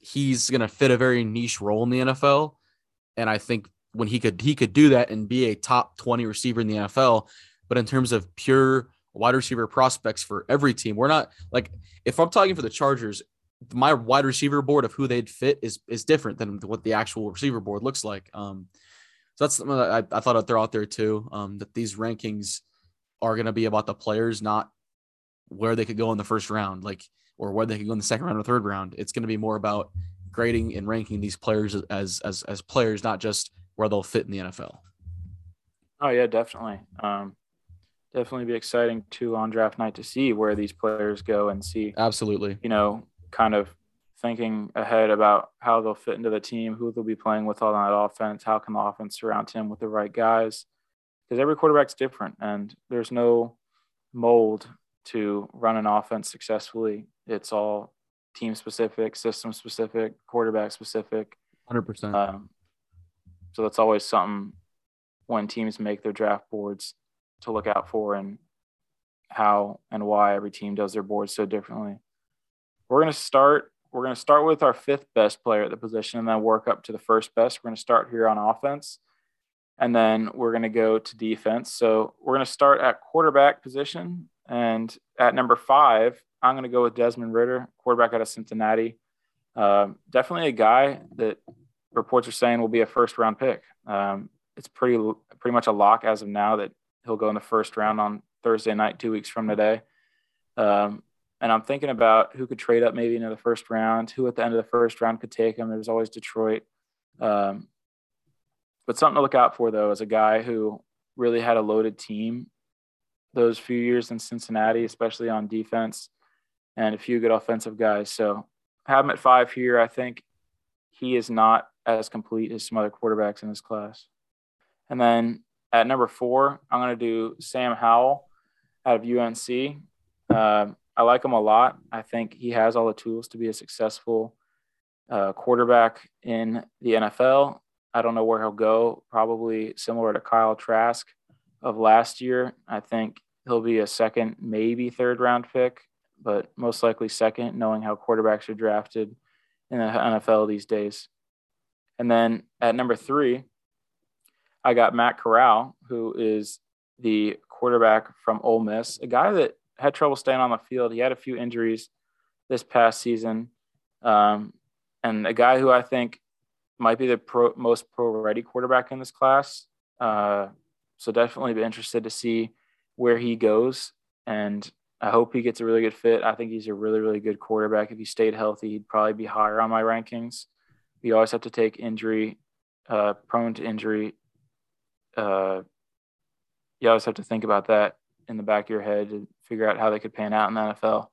he's gonna fit a very niche role in the NFL. And I think when he could he could do that and be a top 20 receiver in the NFL. But in terms of pure wide receiver prospects for every team, we're not like if I'm talking for the Chargers, my wide receiver board of who they'd fit is is different than what the actual receiver board looks like. Um, so that's something that I, I thought I'd throw out there too. Um, that these rankings are going to be about the players, not where they could go in the first round, like or where they could go in the second round or third round. It's going to be more about grading and ranking these players as as as players, not just where they'll fit in the NFL. Oh yeah, definitely. Um, definitely be exciting too on draft night to see where these players go and see. Absolutely. You know, kind of thinking ahead about how they'll fit into the team, who they'll be playing with on that offense, how can the offense surround him with the right guys, because every quarterback's different and there's no mold to run an offense successfully. It's all team specific, system specific, quarterback specific. 100%. Um, so that's always something when teams make their draft boards to look out for and how and why every team does their boards so differently. We're going to start we're going to start with our fifth best player at the position and then work up to the first best. We're going to start here on offense and then we're going to go to defense. So we're going to start at quarterback position and at number 5, I'm going to go with Desmond Ridder, quarterback out of Cincinnati. Um, definitely a guy that reports are saying will be a first round pick. Um, it's pretty pretty much a lock as of now that he'll go in the first round on Thursday night, two weeks from today. Um, and I'm thinking about who could trade up maybe into the first round, who at the end of the first round could take him. There's always Detroit. Um, but something to look out for though is a guy who really had a loaded team those few years in Cincinnati, especially on defense, and a few good offensive guys. So have him at five here. I think he is not as complete as some other quarterbacks in this class. And then at number four, I'm going to do Sam Howell out of UNC. Um, I like him a lot. I think he has all the tools to be a successful uh, quarterback in the NFL. I don't know where he'll go. Probably similar to Kyle Trask of last year. I think he'll be a second, maybe third round pick, but most likely second, knowing how quarterbacks are drafted in the NFL these days. And then at number three, I got Matt Corral, who is the quarterback from Ole Miss, a guy that had trouble staying on the field. He had a few injuries this past season, um, and a guy who I think might be the pro, most pro-ready quarterback in this class. Uh, so definitely be interested to see where he goes, and I hope he gets a really good fit. I think he's a really, really good quarterback. If he stayed healthy, he'd probably be higher on my rankings. We always have to take injury, uh, prone to injury uh, you always have to think about that in the back of your head figure out how they could pan out in the NFL.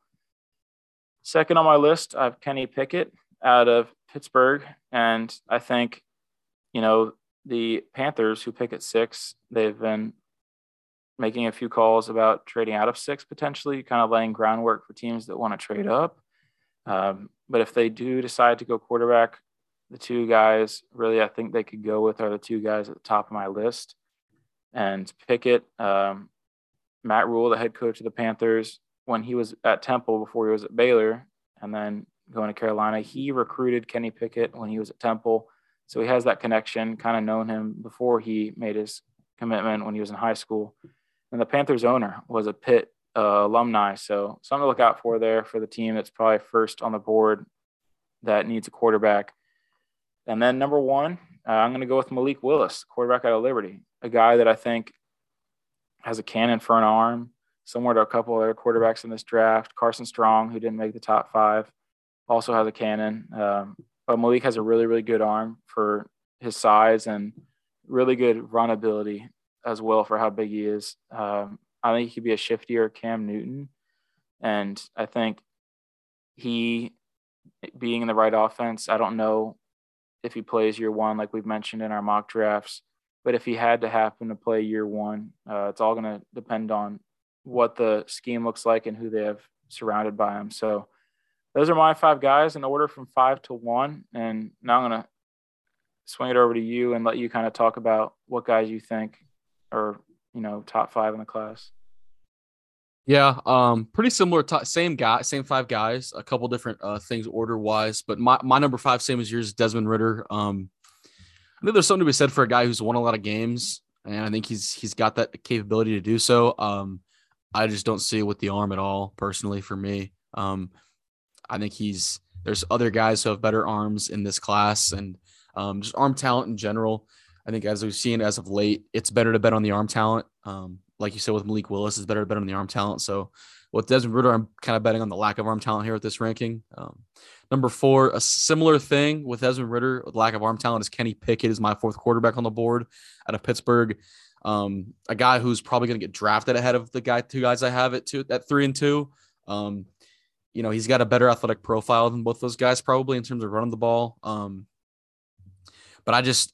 Second on my list, I have Kenny Pickett out of Pittsburgh. And I think, you know, the Panthers who pick at six, they've been making a few calls about trading out of six potentially, kind of laying groundwork for teams that want to trade up. Um, but if they do decide to go quarterback, the two guys really I think they could go with are the two guys at the top of my list. And Pickett, um, Matt Rhule, the head coach of the Panthers, when he was at Temple before he was at Baylor, and then going to Carolina, he recruited Kenny Pickett when he was at Temple. So he has that connection, kind of known him before he made his commitment when he was in high school. And the Panthers owner was a Pitt uh, alumni. So something to look out for there for the team that's probably first on the board that needs a quarterback. And then number one, uh, I'm going to go with Malik Willis, quarterback out of Liberty, a guy that I think has a cannon for an arm, similar to a couple other quarterbacks in this draft. Carson Strong, who didn't make the top five, also has a cannon. Um, but Malik has a really, really good arm for his size and really good run ability as well for how big he is. Um, I think he could be a shiftier Cam Newton. And I think he being in the right offense, I don't know if he plays year one, like we've mentioned in our mock drafts. But if he had to happen to play year one, uh, it's all going to depend on what the scheme looks like and who they have surrounded by him. So those are my five guys in order from five to one. And now I'm going to swing it over to you and let you kind of talk about what guys you think are, you know, top five in the class. Yeah, um, pretty similar. T- same guy, same five guys. A couple different uh, things order wise, but my, my number five, same as yours, Desmond Ridder. Um, I think there's something to be said for a guy who's won a lot of games, and I think he's he's got that capability to do so. Um, I just don't see it with the arm at all, personally, for me. Um, I think he's there's other guys who have better arms in this class, and um, just arm talent in general. I think as we've seen as of late, it's better to bet on the arm talent. Um, like you said, with Malik Willis is better better on the arm talent. So with Desmond Ridder, I'm kind of betting on the lack of arm talent here at this ranking. Um, number four, a similar thing with Desmond Ridder, with lack of arm talent, is Kenny Pickett is my fourth quarterback on the board out of Pittsburgh. Um, a guy who's probably going to get drafted ahead of the guy, two guys I have at two, at three and two. Um, you know, he's got a better athletic profile than both those guys probably in terms of running the ball. Um, but I just,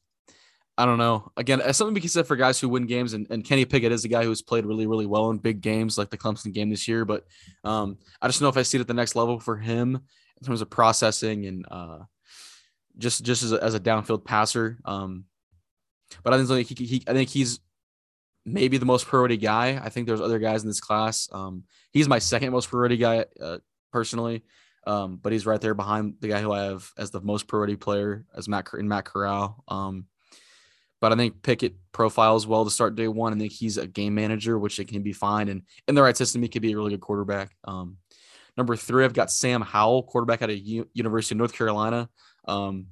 I don't know. Again, as something we can say for guys who win games, and, and Kenny Pickett is a guy who's played really, really well in big games like the Clemson game this year. But um, I just know if I see it at the next level for him in terms of processing and uh, just just as a, as a downfield passer. Um, but I think like he, he, I think he's maybe the most priority guy. I think there's other guys in this class. Um, he's my second most priority guy uh, personally, um, but he's right there behind the guy who I have as the most priority player as Matt in Matt Corral. Um, but I think Pickett profiles well to start day one. I think he's a game manager, which it can be fine. And in the right system, he could be a really good quarterback. Um, number three, I've got Sam Howell, quarterback a U- University of North Carolina. Um,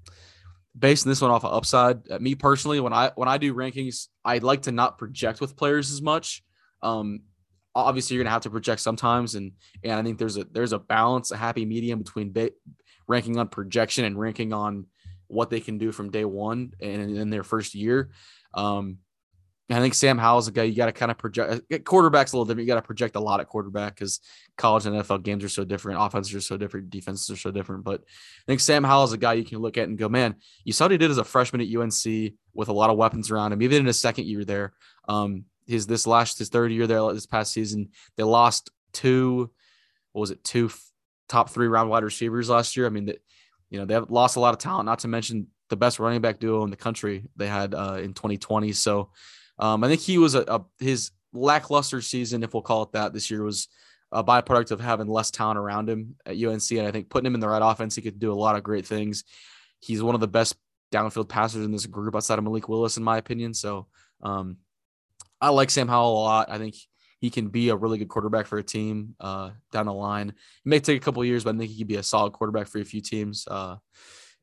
basing this one off of upside, uh, me personally, when I when I do rankings, I like to not project with players as much. Um, obviously, you're gonna have to project sometimes, and and I think there's a there's a balance, a happy medium between ba- ranking on projection and ranking on what they can do from day one and in their first year. Um, I think Sam Howell's a guy you got to kind of project. Uh, quarterback's a little different. You got to project a lot at quarterback because college and NFL games are so different. Offenses are so different. Defenses are so different. But I think Sam Howell's a guy you can look at and go, man, you saw what he did as a freshman at UNC with a lot of weapons around him, even in his second year there. Um, his this last his third year there this past season, they lost two, what was it, two top three round wide receivers last year. I mean, that you know, they have lost a lot of talent, not to mention the best running back duo in the country they had uh, in 2020. So um, I think he was a, a, his lackluster season, if we'll call it that, this year was a byproduct of having less talent around him at UNC. And I think putting him in the right offense, he could do a lot of great things. He's one of the best downfield passers in this group outside of Malik Willis, in my opinion. So um, I like Sam Howell a lot. I think he can be a really good quarterback for a team uh, down the line. It may take a couple years, but I think he could be a solid quarterback for a few teams uh,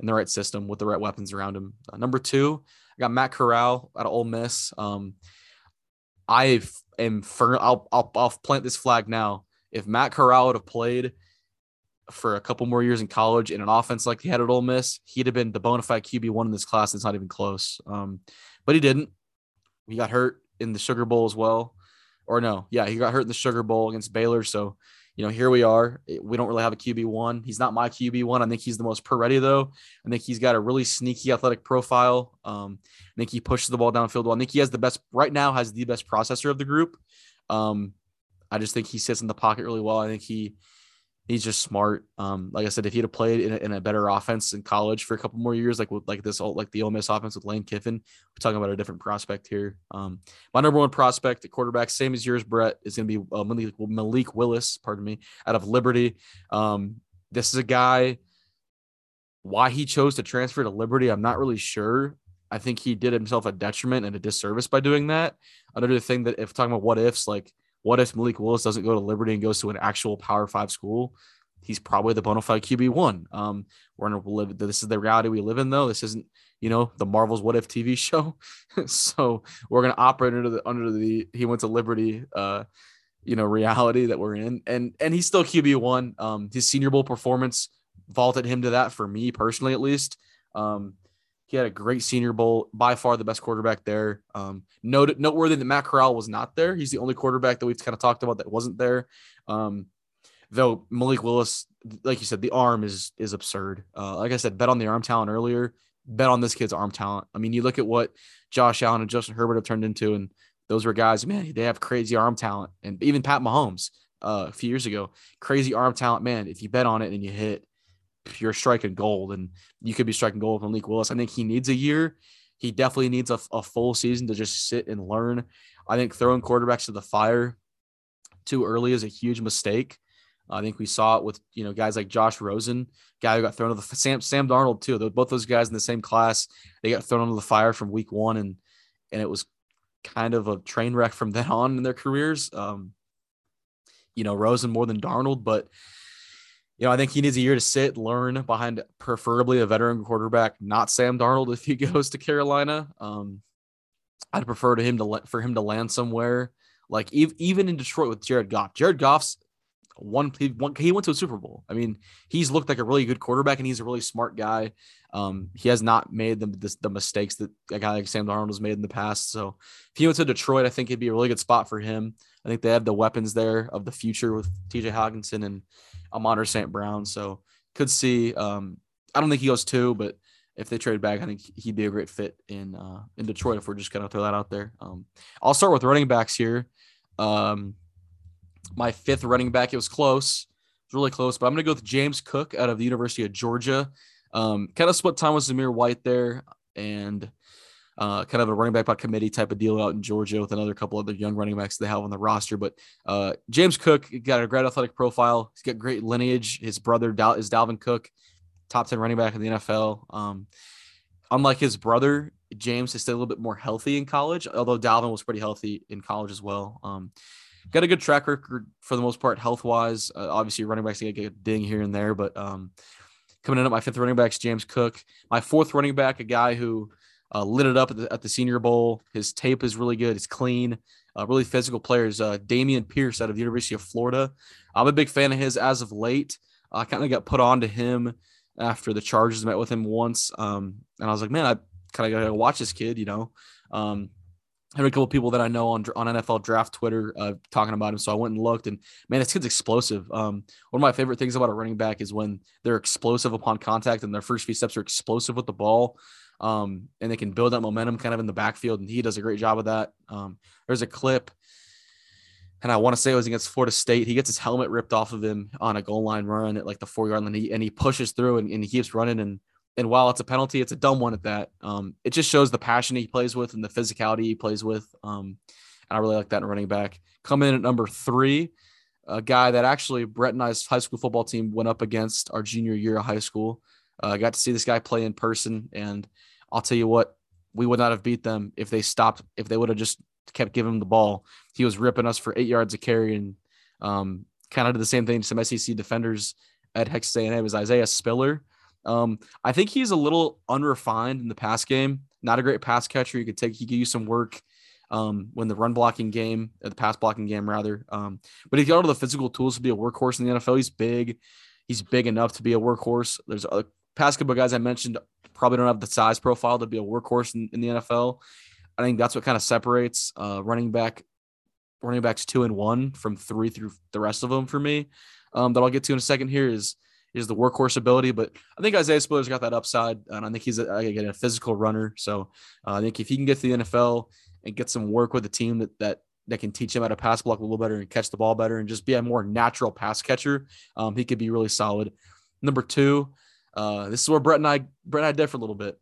in the right system with the right weapons around him. Uh, number two, I got Matt Corral out of Ole Miss. Um, I am firm. I'll, I'll I'll plant this flag now. If Matt Corral would have played for a couple more years in college in an offense like he had at Ole Miss, he'd have been the bona fide QB one in this class. It's not even close. Um, but he didn't. He got hurt in the Sugar Bowl as well or no, yeah, he got hurt in the Sugar Bowl against Baylor. So, you know, here we are. We don't really have a QB one. He's not my QB one. I think he's the most per ready though. I think he's got a really sneaky athletic profile. Um, I think he pushes the ball downfield well. I think he has the best right now. Has the best processor of the group. Um, I just think he sits in the pocket really well. I think he he's just smart. Um, like I said, if he'd have played in a, in a, better offense in college for a couple more years, like like this, like the Ole Miss offense with Lane Kiffin, we're talking about a different prospect here. Um, my number one prospect at quarterback, same as yours, Brett, is going to be uh, Malik, Malik, Willis. Pardon me, out of Liberty. Um, this is a guy. Why he chose to transfer to Liberty, I'm not really sure. I think he did himself a detriment and a disservice by doing that. Another thing that, if talking about what ifs, like what if Malik Willis doesn't go to Liberty and goes to an actual Power Five school? He's probably the bona fide QB one. Um, we're gonna live. This is the reality we live in, though. This isn't, you know, the Marvel's What If TV show. so we're gonna operate under the under the he went to Liberty, uh, you know, reality that we're in, and and he's still QB one. Um, his Senior Bowl performance vaulted him to that for me personally, at least. Um, he had a great Senior Bowl, by far the best quarterback there. Um, note, noteworthy that Matt Corral was not there. He's the only quarterback that we've kind of talked about that wasn't there. Um, though Malik Willis, like you said, the arm is is absurd. Uh, like I said, bet on the arm talent earlier. Bet on this kid's arm talent. I mean, you look at what Josh Allen and Justin Herbert have turned into, and those were guys. Man, they have crazy arm talent, and even Pat Mahomes uh, a few years ago, crazy arm talent. Man, if you bet on it and you hit, you're striking gold, and you could be striking gold with Malik Willis. I think he needs a year. He definitely needs a, a full season to just sit and learn. I think throwing quarterbacks to the fire too early is a huge mistake. I think we saw it with you know guys like Josh Rosen, guy who got thrown to the Sam Sam Darnold too. Both those guys in the same class. They got thrown into the fire from week one, and and it was kind of a train wreck from then on in their careers. Um, you know, Rosen more than Darnold, but you know, I think he needs a year to sit, learn behind preferably a veteran quarterback, not Sam Darnold if he goes to Carolina. Um, I'd prefer to him to let for him to land somewhere Like even in Detroit with Jared Goff, Jared Goff's one he, one he went to a Super Bowl. I mean, he's looked like a really good quarterback and he's a really smart guy. Um, he has not made the, the, the mistakes that a guy like Sam Darnold has made in the past. So if he went to Detroit, I think it'd be a really good spot for him. I think they have the weapons there of the future with TJ Hockenson and Amon St. Brown. So could see. Um, I don't think he goes two, but if they trade back, I think he'd be a great fit in uh, in Detroit. If we're just gonna throw that out there, um, I'll start with running backs here. Um, my fifth running back, it was close, it was really close, but I'm gonna go with James Cook out of the University of Georgia. Um, kind of split time with Zamir White there, and uh, kind of a running back by committee type of deal out in Georgia with another couple other young running backs they have on the roster. But uh, James Cook got a great athletic profile. He's got great lineage. His brother Dal- is Dalvin Cook, top 10 running back in the NFL. Um, unlike his brother, James is still a little bit more healthy in college, although Dalvin was pretty healthy in college as well. Um, got a good track record for the most part, health wise. Uh, obviously, running backs get a ding here and there, but um, coming in at my fifth running back is James Cook. My fourth running back, a guy who uh, lit it up at the, at the, Senior Bowl. His tape is really good. It's clean. Uh, really physical players. Uh, Dameon Pierce out of the University of Florida. I'm a big fan of his as of late. I kind of got put on to him after the Chargers met with him once, um, and I was like, man, I kind of gotta watch this kid. You know, um, I had a couple people that I know on on NFL Draft Twitter uh, talking about him, so I went and looked, and man, this kid's explosive. Um, one of my favorite things about a running back is when they're explosive upon contact, and their first few steps are explosive with the ball um, and they can build that momentum kind of in the backfield. And he does a great job of that. Um, there's a clip, and I want to say it was against Florida State. He gets his helmet ripped off of him on a goal line run at like the four yard line, and he, and he pushes through and, and he keeps running. And and while it's a penalty, it's a dumb one at that. Um, it just shows the passion he plays with and the physicality he plays with. Um, and I really like that in running back. Come in at number three, a guy that actually Brett and I's high school football team went up against our junior year of high school. Uh, I uh, got to see this guy play in person, and I'll tell you what, we would not have beat them if they stopped, if they would have just kept giving him the ball. He was ripping us for eight yards of carry and um, kind of did the same thing to some SEC defenders at Texas A&M. It was Isaiah Spiller. Um, I think he's a little unrefined in the pass game. Not a great pass catcher. You could take, he could use some work um, when the run blocking game, the pass blocking game rather. Um, but he's got all the physical tools to be a workhorse in the NFL. He's big. He's big enough to be a workhorse. There's a couple guys I mentioned probably don't have the size profile to be a workhorse in, in the NFL. I think that's what kind of separates uh, running back, running backs two and one from three through the rest of them for me. Um, that I'll get to in a second here is is the workhorse ability, but I think Isaiah Spiller's got that upside, and I think he's a, again a physical runner. So uh, I think if he can get to the NFL and get some work with a team that that that can teach him how to pass block a little better and catch the ball better and just be a more natural pass catcher, um, he could be really solid. Number two, uh, this is where Brett and I Brett and I differ a little bit.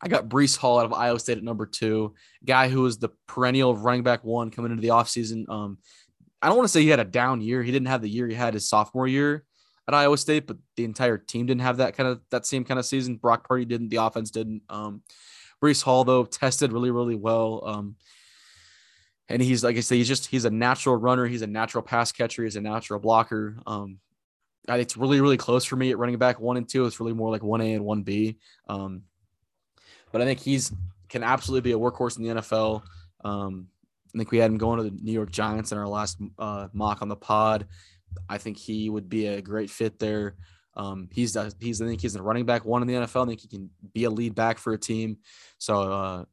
I got Breece Hall out of Iowa State at number two, guy who was the perennial running back one coming into the offseason. Um, I don't want to say he had a down year. He didn't have the year he had his sophomore year at Iowa State, but the entire team didn't have that kind of that same kind of season. Brock Purdy didn't. The offense didn't. Um, Breece Hall though tested really really well. Um, and he's like I say, he's just he's a natural runner. He's a natural pass catcher. He's a natural blocker. Um, it's really, really close for me at running back one and two. It's really more like one A and one B. Um, but I think he's can absolutely be a workhorse in the NFL. Um, I think we had him going to the New York Giants in our last uh, mock on the pod. I think he would be a great fit there. Um, he's uh, he's I think he's a running back one in the NFL. I think he can be a lead back for a team. So uh,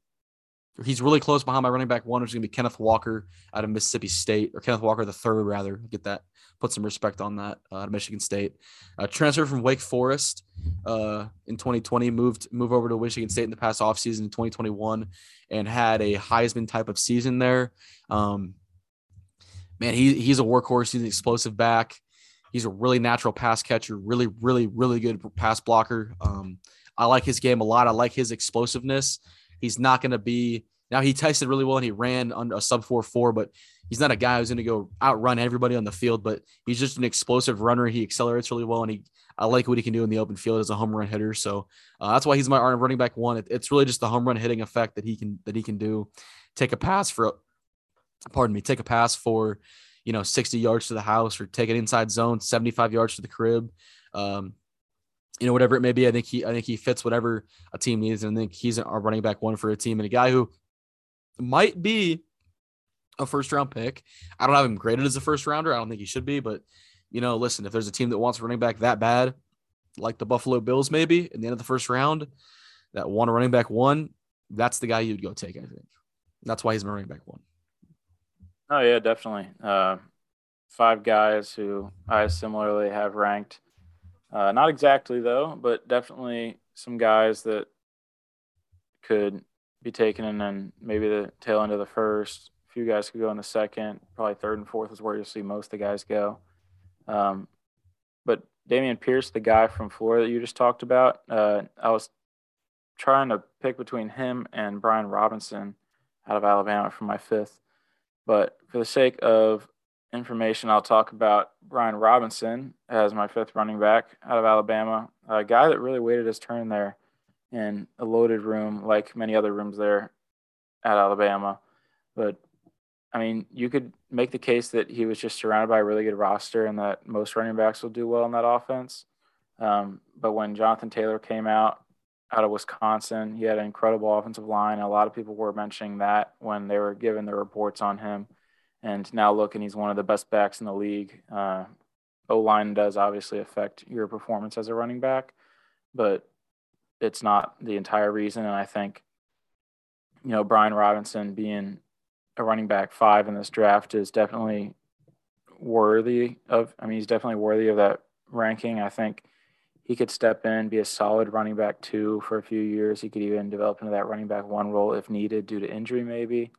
he's really close behind my running back one, which is gonna be Kenneth Walker out of Mississippi State or Kenneth Walker the third rather. Get that put some respect on that uh, Michigan State. Uh, transfer from Wake Forest uh, in 2020, moved move over to Michigan State in the past offseason in 2021, and had a Heisman type of season there. Um, man, he he's a workhorse. He's an explosive back. He's a really natural pass catcher. Really, really, really good pass blocker. Um, I like his game a lot. I like his explosiveness. He's not going to be now. He tested really well and he ran on a sub four four, but he's not a guy who's going to go outrun everybody on the field, but he's just an explosive runner. He accelerates really well, and he I like what he can do in the open field as a home run hitter. So uh, that's why he's my running back one. It, it's really just the home run hitting effect that he can that he can do. Take a pass for, pardon me, take a pass for, you know, 60 yards to the house or take an inside zone, 75 yards to the crib. Um, you know, whatever it may be, I think he I think he fits whatever a team needs. And I think he's a running back one for a team and a guy who might be a first round pick. I don't have him graded as a first rounder. I don't think he should be, but you know, listen, if there's a team that wants running back that bad, like the Buffalo Bills, maybe in the end of the first round, that a running back one, that's the guy you'd go take. I think that's why he's my running back one. Oh yeah, definitely. Uh, five guys who I similarly have ranked. Uh, not exactly though, but definitely some guys that could be taken and then maybe the tail end of the first. A few guys could go in the second. Probably third and fourth is where you'll see most of the guys go. Um, but Dameon Pierce, the guy from Florida that you just talked about, uh, I was trying to pick between him and Brian Robinson out of Alabama for my fifth. But for the sake of information, I'll talk about Brian Robinson as my fifth running back out of Alabama, a guy that really waited his turn there in a loaded room like many other rooms there at Alabama. But I mean, you could make the case that he was just surrounded by a really good roster and that most running backs will do well in that offense. Um, but when Jonathan Taylor came out out of Wisconsin, he had an incredible offensive line. A lot of people were mentioning that when they were giving their reports on him. And now looking, he's one of the best backs in the league. Uh, o line does obviously affect your performance as a running back, but it's not the entire reason. And I think, you know, Brian Robinson being a running back five in this draft is definitely worthy of, I mean, he's definitely worthy of that ranking. I think he could step in, be a solid running back two for a few years. He could even develop into that running back one role if needed due to injury, maybe.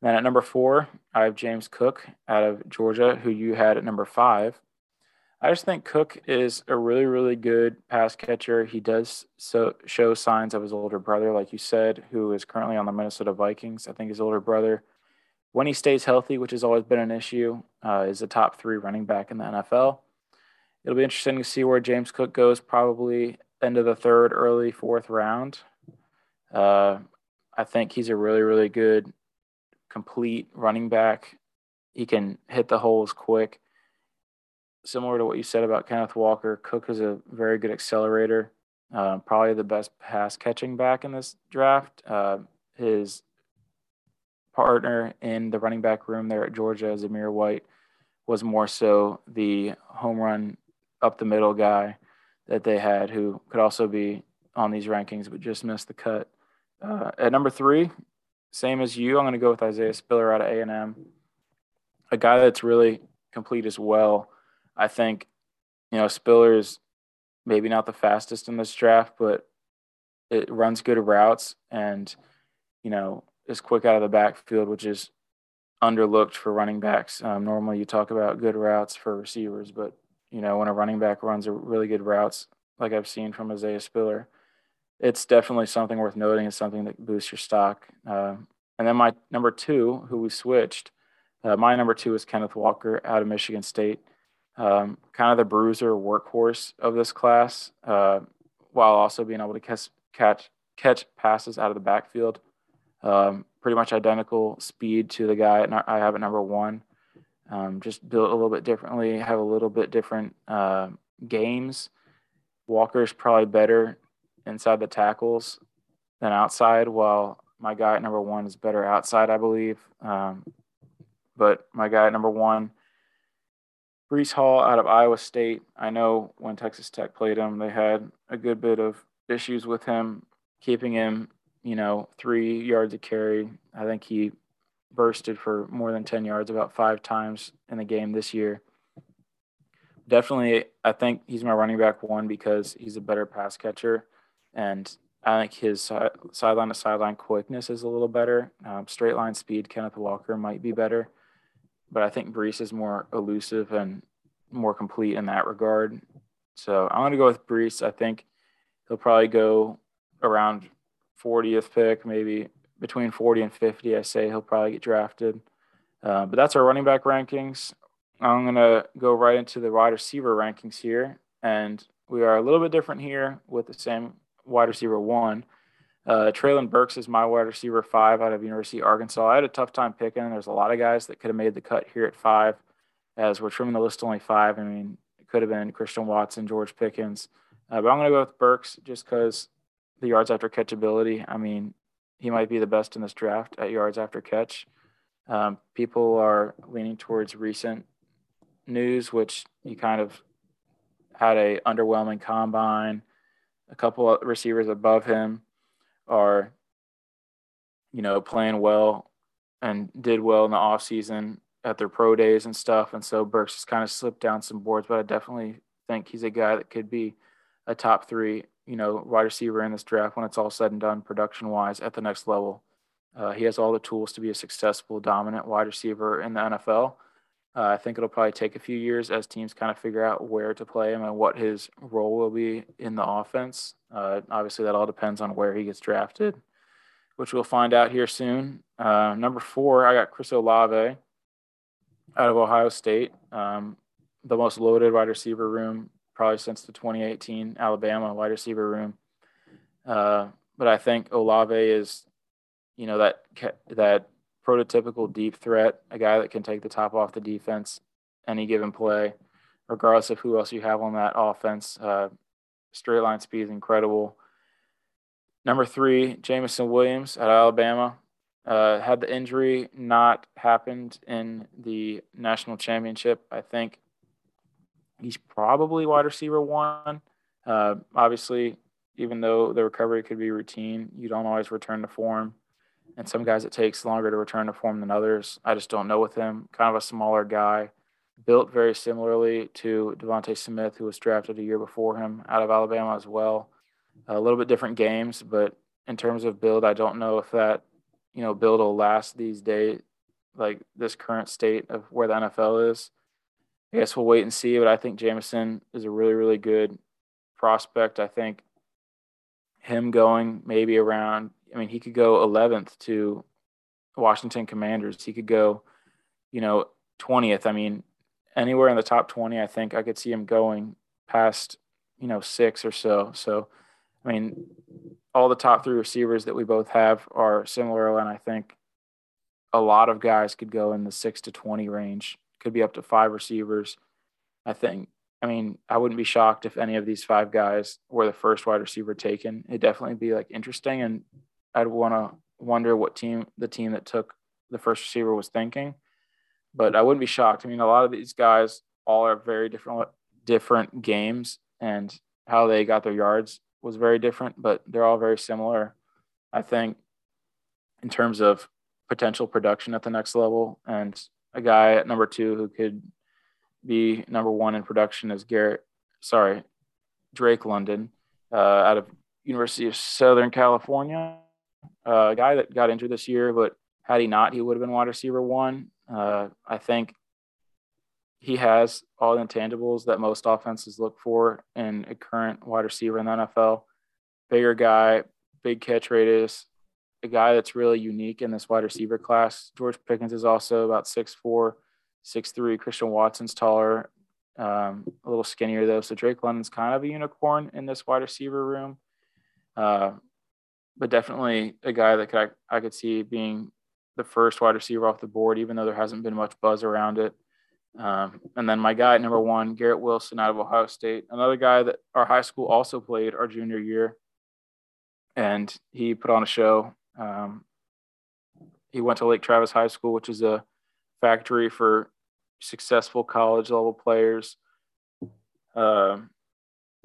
Then at number four, I have James Cook out of Georgia, who you had at number five. I just think Cook is a really, really good pass catcher. He does so show signs of his older brother, like you said, who is currently on the Minnesota Vikings. I think his older brother, when he stays healthy, which has always been an issue, uh, is a top three running back in the NFL. It'll be interesting to see where James Cook goes, probably end of the third, early fourth round. Uh, I think he's a really, really good, complete running back. He can hit the holes quick similar to what you said about Kenneth Walker, Cook is a very good accelerator. Uh, probably the best pass catching back in this draft. Uh, his partner in the running back room there at Georgia, Zamir White, was more so the home run up the middle guy that they had, who could also be on these rankings but just missed the cut. Uh, at number three, same as you, I'm going to go with Isaiah Spiller out of A&M, a guy that's really complete as well. I think, you know, Spiller's maybe not the fastest in this draft, but it runs good routes and, you know, is quick out of the backfield, which is underlooked for running backs. Um, normally you talk about good routes for receivers, but, you know, when a running back runs a really good routes, like I've seen from Isaiah Spiller, it's definitely something worth noting. It's something that boosts your stock. Uh, and then my number two, who we switched, uh, my number two is Kenneth Walker out of Michigan State um, kind of the bruiser workhorse of this class, uh, while also being able to catch catch catch passes out of the backfield. Um, pretty much identical speed to the guy I have at number one. Um, just built a little bit differently, have a little bit different uh, games. Walker's probably better inside the tackles than outside, while my guy at number one is better outside, I believe. Um, but my guy at number one Breece Hall out of Iowa State. I know when Texas Tech played him, they had a good bit of issues with him, keeping him, you know, three yards of carry. I think he bursted for more than 10 yards about five times in the game this year. Definitely, I think he's my running back one because he's a better pass catcher. And I think his sideline to sideline quickness is a little better. Um, straight line speed, Kenneth Walker might be better but I think Breece is more elusive and more complete in that regard. So I'm going to go with Breece. I think he'll probably go around 40th pick, maybe between 40 and 50. I say he'll probably get drafted. Uh, but that's our running back rankings. I'm going to go right into the wide receiver rankings here. And we are a little bit different here with the same wide receiver one. Uh, Treylon Burks is my wide receiver five out of University of Arkansas. I had a tough time picking. There's a lot of guys that could have made the cut here at five, as we're trimming the list to only five. I mean, it could have been Christian Watson, George Pickens, uh, but I'm going to go with Burks just because the yards after catch ability. I mean, he might be the best in this draft at yards after catch. Um, people are leaning towards recent news, which he kind of had a underwhelming combine. A couple of receivers above him are, you know, playing well and did well in the offseason at their pro days and stuff. And so Burks has kind of slipped down some boards, but I definitely think he's a guy that could be a top three, you know, wide receiver in this draft when it's all said and done, production wise at the next level. Uh, he has all the tools to be a successful, dominant wide receiver in the NFL. Uh, I think it'll probably take a few years as teams kind of figure out where to play him and what his role will be in the offense. Uh, obviously, that all depends on where he gets drafted, which we'll find out here soon. Uh, number four, I got Chris Olave out of Ohio State, um, the most loaded wide receiver room probably since the 2018 Alabama wide receiver room. Uh, but I think Olave is, you know, that that prototypical deep threat, a guy that can take the top off the defense any given play, regardless of who else you have on that offense. Uh, straight line speed is incredible. Number three, Jameson Williams at Alabama. Uh, had the injury not happened in the national championship, I think he's probably wide receiver one. Uh, obviously, even though the recovery could be routine, you don't always return to form. And some guys it takes longer to return to form than others. I just don't know with him. Kind of a smaller guy, built very similarly to DeVonta Smith, who was drafted a year before him out of Alabama as well. A little bit different games, but in terms of build, I don't know if that you know build will last these days, like this current state of where the NFL is. I guess we'll wait and see. But I think Jameson is a really really good prospect. I think him going maybe around. I mean, he could go 11th to Washington Commanders. He could go, you know, 20th. I mean, anywhere in the top 20, I think I could see him going past, you know, six or so. So, I mean, all the top three receivers that we both have are similar, and I think a lot of guys could go in the six to twenty range. Could be up to five receivers. I think. I mean, I wouldn't be shocked if any of these five guys were the first wide receiver taken. It'd definitely be like interesting, and I'd want to wonder what team the team that took the first receiver was thinking. But I wouldn't be shocked. I mean, a lot of these guys all are very different different games, and how they got their yards was very different, but they're all very similar. I think in terms of potential production at the next level, and a guy at number two who could be number one in production is Garrett. Sorry, Drake London uh, out of University of Southern California. Uh, a guy that got injured this year, but had he not, he would have been wide receiver one. Uh, I think he has all the intangibles that most offenses look for in a current wide receiver in the NFL. Bigger guy, big catch radius, a guy that's really unique in this wide receiver class. George Pickens is also about 6'4, 6'3. Christian Watson's taller, um, a little skinnier though. So Drake London's kind of a unicorn in this wide receiver room. Uh, but definitely a guy that could, I, I could see being the first wide receiver off the board, even though there hasn't been much buzz around it. Um, and then my guy at number one, Garrett Wilson out of Ohio State, another guy that our high school also played our junior year. And he put on a show. Um, he went to Lake Travis High School, which is a factory for successful college level players. Um,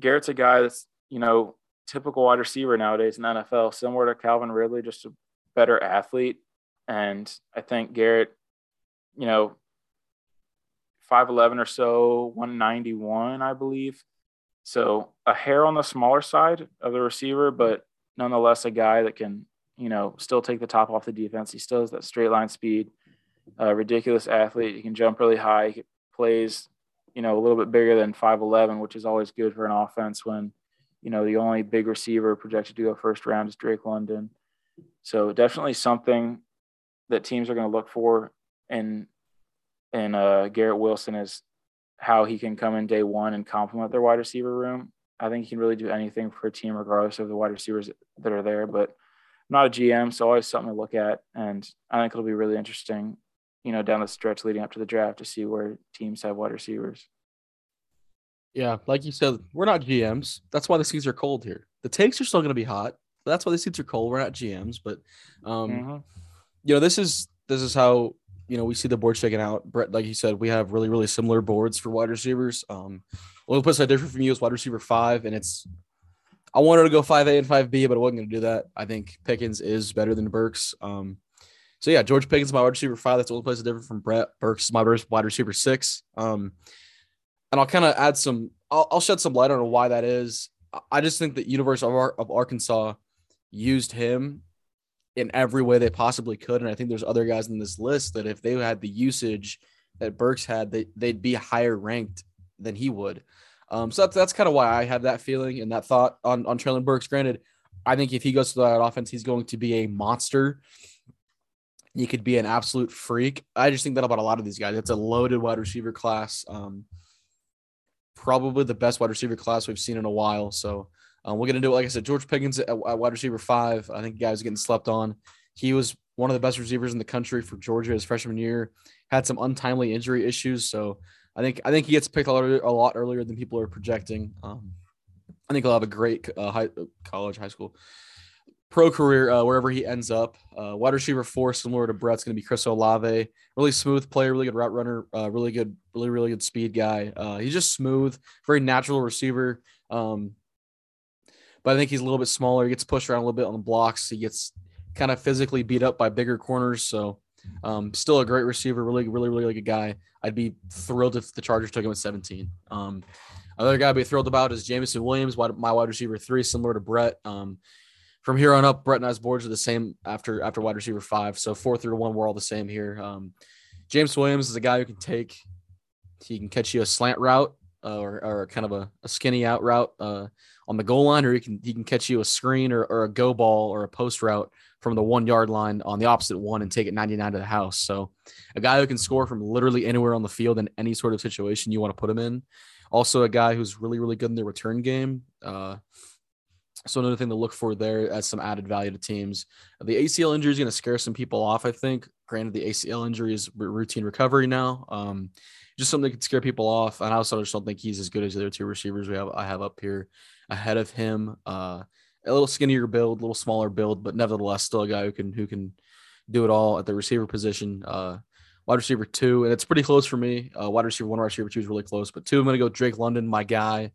Garrett's a guy that's, you know, typical wide receiver nowadays in the NFL, similar to Calvin Ridley, just a better athlete. And I think Garrett, you know, 5'11 or so, 191, I believe. So a hair on the smaller side of the receiver, but nonetheless a guy that can, you know, still take the top off the defense. He still has that straight line speed, ridiculous athlete. He can jump really high. He plays, you know, a little bit bigger than 5'11, which is always good for an offense when, you know, the only big receiver projected to go first round is Drake London. So definitely something that teams are going to look for in and uh, Garrett Wilson is how he can come in day one and complement their wide receiver room. I think he can really do anything for a team, regardless of the wide receivers that are there. But I'm not a GM, so always something to look at, and I think it'll be really interesting, you know, down the stretch leading up to the draft to see where teams have wide receivers. Yeah, like you said, we're not GMs. That's why the seats are cold here. The takes are still going to be hot. That's why the seats are cold. We're not GMs, but um, mm-hmm. you know, this is this is how you know, we see the board shaking out. Brett, like you said, we have really, really similar boards for wide receivers. Um, only place I differ from you is wide receiver five, and it's I wanted to go five A and five B, but I wasn't going to do that. I think Pickens is better than Burks. Um, so yeah, George Pickens is my wide receiver five. That's the only place that's different from Brett. Burks is my wide receiver six. Um, and I'll kind of add some. I'll, I'll, shed some light on why that is. I just think that University of, of Arkansas used him in every way they possibly could, and I think there's other guys in this list that if they had the usage that Burks had, they, they'd be higher ranked than he would. Um, so that's that's kind of why I have that feeling and that thought on on Treylon Burks. Granted, I think if he goes to that offense, he's going to be a monster. He could be an absolute freak. I just think that about a lot of these guys. It's a loaded wide receiver class. Um, probably the best wide receiver class we've seen in a while. So um, we're gonna do it. Like I said, George Pickens at, at wide receiver five. I think the guy was getting slept on. He was one of the best receivers in the country for Georgia his freshman year. Had some untimely injury issues, so I think I think he gets picked a lot, a lot earlier than people are projecting. Um, I think he'll have a great uh, high, college, high school, pro career uh, wherever he ends up. Uh, wide receiver four, similar to Brett's going to be Chris Olave. Really smooth player, really good route runner, uh, really good, really really good speed guy. Uh, he's just smooth, very natural receiver. Um, but I think he's a little bit smaller. He gets pushed around a little bit on the blocks. He gets kind of physically beat up by bigger corners. So um, still a great receiver, really, really, really good guy. I'd be thrilled if the Chargers took him at 17. Um, another guy I'd be thrilled about is Jameson Williams, my wide receiver three, similar to Brett. Um, from here on up, Brett and I's boards are the same after after wide receiver five. So four through one, we're all the same here. Um, James Williams is a guy who can take, he can catch you a slant route uh, or, or kind of a, a skinny out route uh, on the goal line, or he can he can catch you a screen or, or a go ball or a post route from the one yard line on the opposite one and take it 99 to the house. So a guy who can score from literally anywhere on the field in any sort of situation you want to put him in. Also a guy who's really, really good in the return game. Uh, so another thing to look for there as some added value to teams. The ACL injury is going to scare some people off, I think. Granted, the ACL injury is routine recovery now. Um, just something that could scare people off. And I also just don't think he's as good as the other two receivers we have I have up here ahead of him. Uh, a little skinnier build, a little smaller build, but nevertheless still a guy who can who can do it all at the receiver position. Uh, wide receiver two, and it's pretty close for me. Uh, wide receiver one, wide receiver two is really close, but two, I'm going to go Drake London, my guy,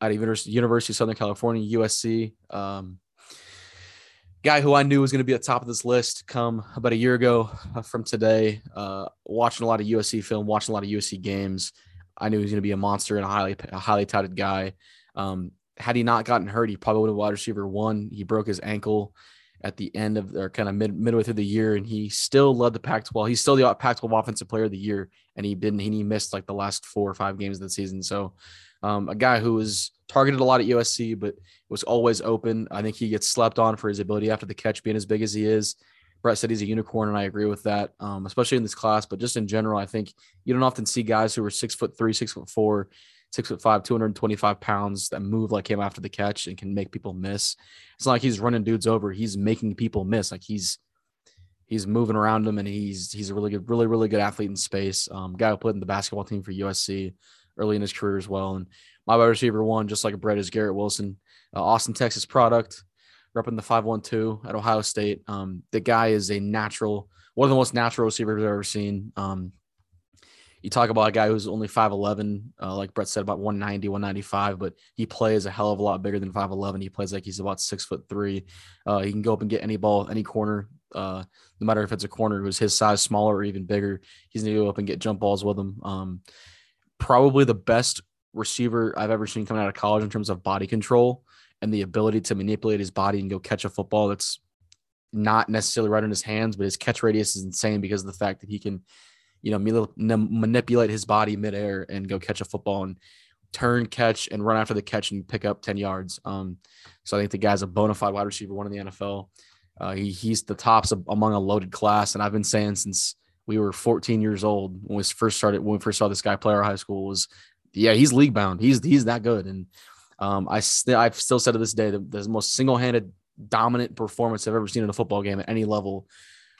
at University University of Southern California, USC. Um, guy who I knew was going to be at the top of this list come about a year ago uh, from today. Uh, watching a lot of USC film, watching a lot of USC games, I knew he was going to be a monster and a highly a highly touted guy. Um, had he not gotten hurt, he probably would have wide receiver one. He broke his ankle at the end of or kind of mid midway through the year, and he still led the Pac-12. He's still the Pac-12 Offensive Player of the Year, and he didn't. He missed like the last four or five games of the season. So, um, a guy who was targeted a lot at USC, but was always open. I think he gets slept on for his ability after the catch being as big as he is. Brett said he's a unicorn, and I agree with that, um, especially in this class. But just in general, I think you don't often see guys who are six foot three, six foot four, six foot five, 225 pounds that move like him after the catch and can make people miss. It's not like he's running dudes over. He's making people miss. Like he's he's moving around them and he's he's a really good, really, really good athlete in space. Um, guy who played in the basketball team for USC early in his career as well. And my wide receiver one, just like Brett, is Garrett Wilson, uh, Austin, Texas product, repping the 512 at Ohio State. Um, the guy is a natural, one of the most natural receivers I've ever seen. Um, you talk about a guy who's only 5'11, uh, like Brett said, about 190, 195, but he plays a hell of a lot bigger than 5'11. He plays like he's about six foot three. Uh, he can go up and get any ball, any corner, uh, no matter if it's a corner who's his size, smaller or even bigger. He's going to go up and get jump balls with him. Um, probably the best receiver I've ever seen coming out of college in terms of body control and the ability to manipulate his body and go catch a football that's not necessarily right in his hands, but his catch radius is insane because of the fact that he can you know, manipulate his body midair and go catch a football and turn, catch, and run after the catch and pick up 10 yards. Um, so I think the guy's a bona fide wide receiver, one in the NFL. Uh, he, he's the tops of, among a loaded class. And I've been saying since we were 14 years old when we first started, when we first saw this guy play our high school was, yeah, he's league bound. He's, he's that good. And um, I st- I've still said to this day, the, the most single handed dominant performance I've ever seen in a football game at any level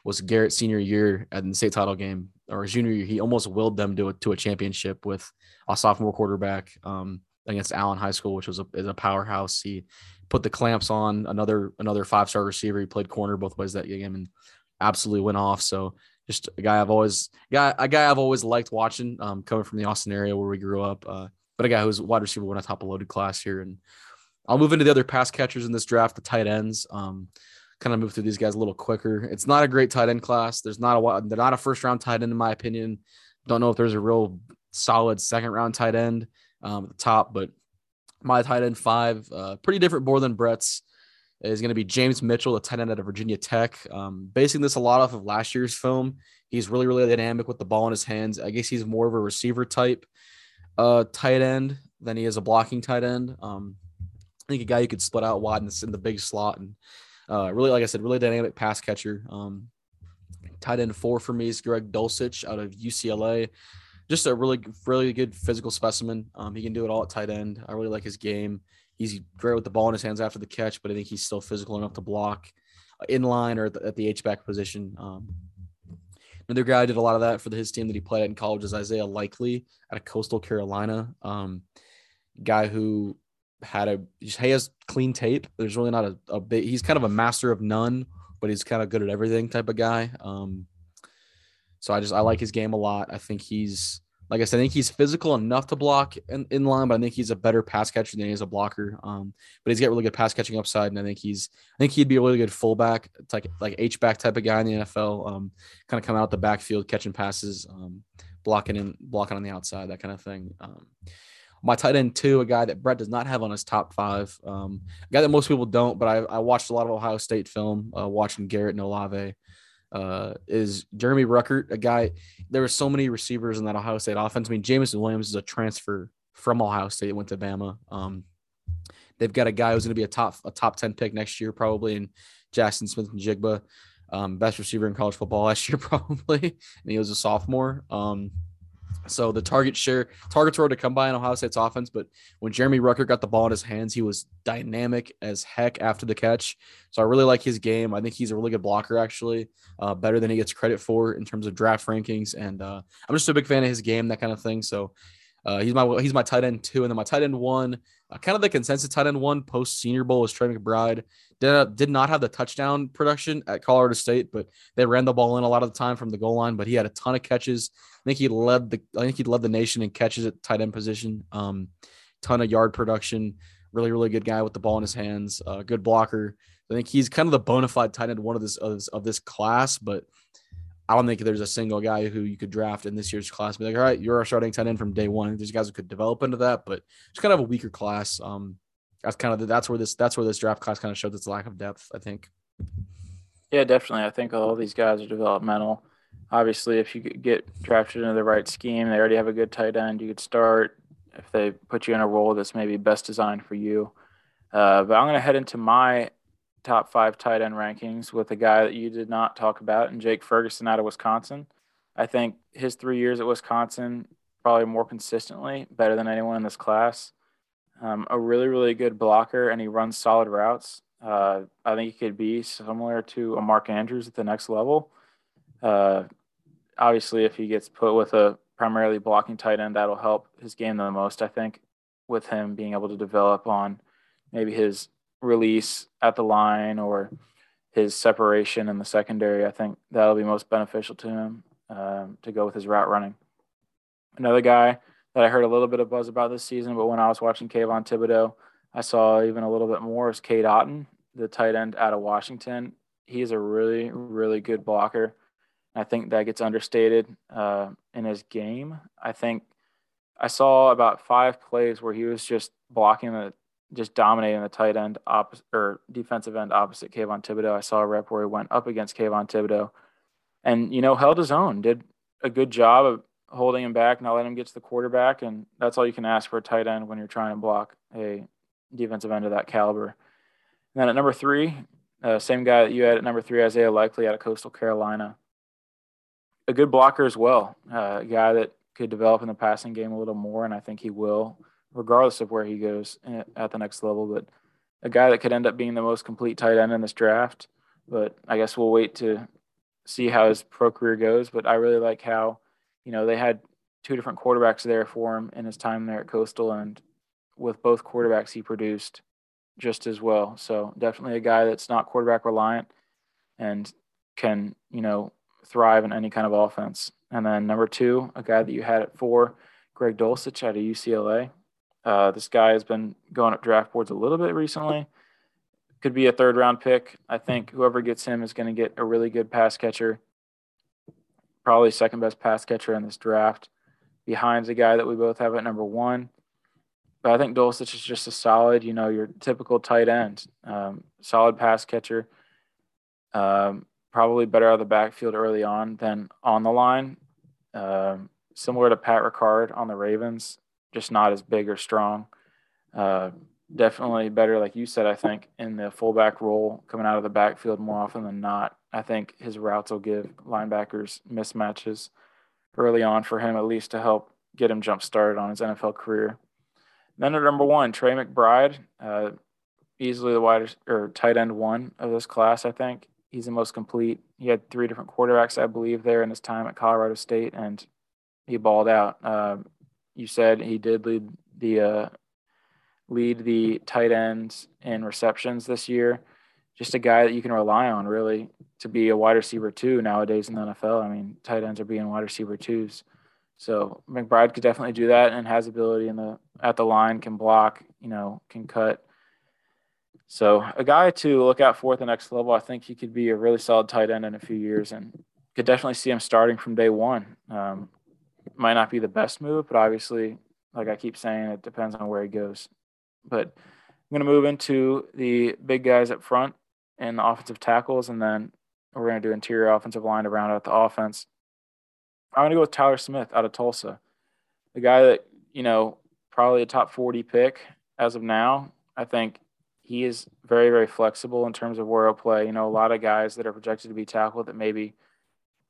was Garrett senior year at the state title game or junior year. He almost willed them to a, to a championship with a sophomore quarterback um, against Allen High School, which was a, is a powerhouse. He put the clamps on another another five star receiver. He played corner both ways that game and absolutely went off. So just a guy I've always guy a guy I've always liked watching. Um, coming from the Austin area where we grew up, uh, but a guy who's wide receiver one of top loaded class here. And I'll move into the other pass catchers in this draft, the tight ends. Um, kind of move through these guys a little quicker. It's not a great tight end class. There's not a they're not a first round tight end in my opinion. Don't know if there's a real solid second round tight end um, at the top, but my tight end five, uh, pretty different board than Brett's is going to be James Mitchell, the tight end out of Virginia Tech. Um, basing this a lot off of last year's film. He's really, really dynamic with the ball in his hands. I guess he's more of a receiver type uh, tight end than he is a blocking tight end. Um, I think a guy you could split out wide in the, in the big slot and uh, really, like I said, really dynamic pass catcher. Um, tight end four for me is Greg Dulcich out of UCLA. Just a really, really good physical specimen. Um, he can do it all at tight end. I really like his game. He's great with the ball in his hands after the catch, but I think he's still physical enough to block in line or at the, H back position. Um, another guy did a lot of that for his team that he played at in college is Isaiah Likely out of Coastal Carolina. Um, guy who had a he has clean tape. There's really not a, a. He's kind of a master of none, but he's kind of good at everything type of guy. Um, so I just I like his game a lot. I think he's like I said, I think he's physical enough to block in, in line, but I think he's a better pass catcher than he is a blocker. Um, but he's got really good pass catching upside, and I think he's I think he'd be a really good fullback, like like H back type of guy in the NFL. Um, kind of come out the backfield, catching passes, um, blocking in blocking on the outside, that kind of thing. Um, my tight end two, a guy that Brett does not have on his top five, um, a guy that most people don't, but I, I watched a lot of Ohio State film, uh, watching Garrett and Olave uh, is Jeremy Ruckert, a guy. There were so many receivers in that Ohio State offense. I mean, Jameson Williams is a transfer from Ohio State, went to Bama. Um, they've got a guy who's going to be a top a top ten pick next year, probably in Jackson Smith-Njigba, um, best receiver in college football last year, probably, and he was a sophomore. Um, so the target share targets were to come by in Ohio State's offense, but when Jeremy Ruckert got the ball in his hands, he was dynamic as heck after the catch. So I really like his game. I think he's a really good blocker, actually, uh, better than he gets credit for in terms of draft rankings. And uh, I'm just a big fan of his game, that kind of thing. So uh, he's my he's my tight end two, and then my tight end one, uh, kind of the consensus tight end one post Senior Bowl was Trey McBride. Did, uh, did not have the touchdown production at Colorado State, but they ran the ball in a lot of the time from the goal line. But he had a ton of catches. I think he led the I think he led the nation in catches at tight end position. Um, ton of yard production. Really, really good guy with the ball in his hands. Uh, good blocker. I think he's kind of the bona fide tight end one of this of this, of this class, but I don't think there's a single guy who you could draft in this year's class. Be like, all right, you're our starting tight end from day one. There's guys who could develop into that, but it's kind of a weaker class. Um, that's kind of the, that's where this that's where this draft class kind of shows its lack of depth. I think. Yeah, definitely. I think all these guys are developmental. Obviously, if you get drafted into the right scheme, they already have a good tight end. You could start if they put you in a role that's maybe best designed for you. Uh, but I'm going to head into my top five tight end rankings with a guy that you did not talk about, and Jake Ferguson out of Wisconsin. I think his three years at Wisconsin probably more consistently better than anyone in this class. Um, a really, really good blocker, and he runs solid routes. Uh, I think he could be similar to a Mark Andrews at the next level. Uh, obviously, if he gets put with a primarily blocking tight end, that'll help his game the most. I think with him being able to develop on maybe his release at the line or his separation in the secondary, I think that'll be most beneficial to him um, to go with his route running. Another guy that I heard a little bit of buzz about this season, but when I was watching Kayvon Thibodeaux, I saw even a little bit more is Cade Otton, the tight end out of Washington. He's a really, really good blocker. I think that gets understated uh, in his game. I think I saw about five plays where he was just blocking the just dominating the tight end opposite or defensive end opposite Kayvon Thibodeaux. I saw a rep where he went up against Kayvon Thibodeaux and, you know, held his own, did a good job of holding him back, not letting him get to the quarterback. And that's all you can ask for a tight end when you're trying to block a defensive end of that caliber. And then at number three, uh, same guy that you had at number three, Isaiah Likely out of Coastal Carolina. A good blocker as well, uh, a guy that could develop in the passing game a little more, and I think he will regardless of where he goes at the next level. But a guy that could end up being the most complete tight end in this draft. But I guess we'll wait to see how his pro career goes. But I really like how, you know, they had two different quarterbacks there for him in his time there at Coastal, and with both quarterbacks, he produced just as well. So definitely a guy that's not quarterback reliant and can, you know, thrive in any kind of offense. And then number two, a guy that you had at four, Greg Dulcich out of UCLA. Uh, this guy has been going up draft boards a little bit recently. Could be a third round pick. I think whoever gets him is going to get a really good pass catcher. Probably second best pass catcher in this draft, behind the guy that we both have at number one. But I think Dulcich is just a solid, you know, your typical tight end, um, solid pass catcher. Um, probably better out of the backfield early on than on the line. Um, similar to Pat Ricard on the Ravens, just not as big or strong. Uh, definitely better, like you said, I think, in the fullback role coming out of the backfield more often than not. I think his routes will give linebackers mismatches early on for him, at least to help get him jump started on his NFL career. Then at number one, Trey McBride, uh, easily the widest or tight end one of this class, I think. He's the most complete. He had three different quarterbacks, I believe, there in his time at Colorado State, and he balled out. Uh, you said he did lead the uh, lead the tight ends in receptions this year. Just a guy that you can rely on, really, to be a wide receiver two nowadays in the NFL. I mean, tight ends are being wide receiver twos. So McBride could definitely do that and has ability in the at the line, can block, you know, can cut. So a guy to look out for at the next level. I think he could be a really solid tight end in a few years, and could definitely see him starting from day one. Um, might not be the best move, but obviously, like I keep saying, it depends on where he goes. But I'm going to move into the big guys up front and the offensive tackles, and then we're going to do interior offensive line to round out the offense. I'm going to go with Tyler Smith out of Tulsa, the guy that, you know, probably a top 40 pick as of now. I think he is very, very flexible in terms of where he'll play. You know, a lot of guys that are projected to be tackled that maybe –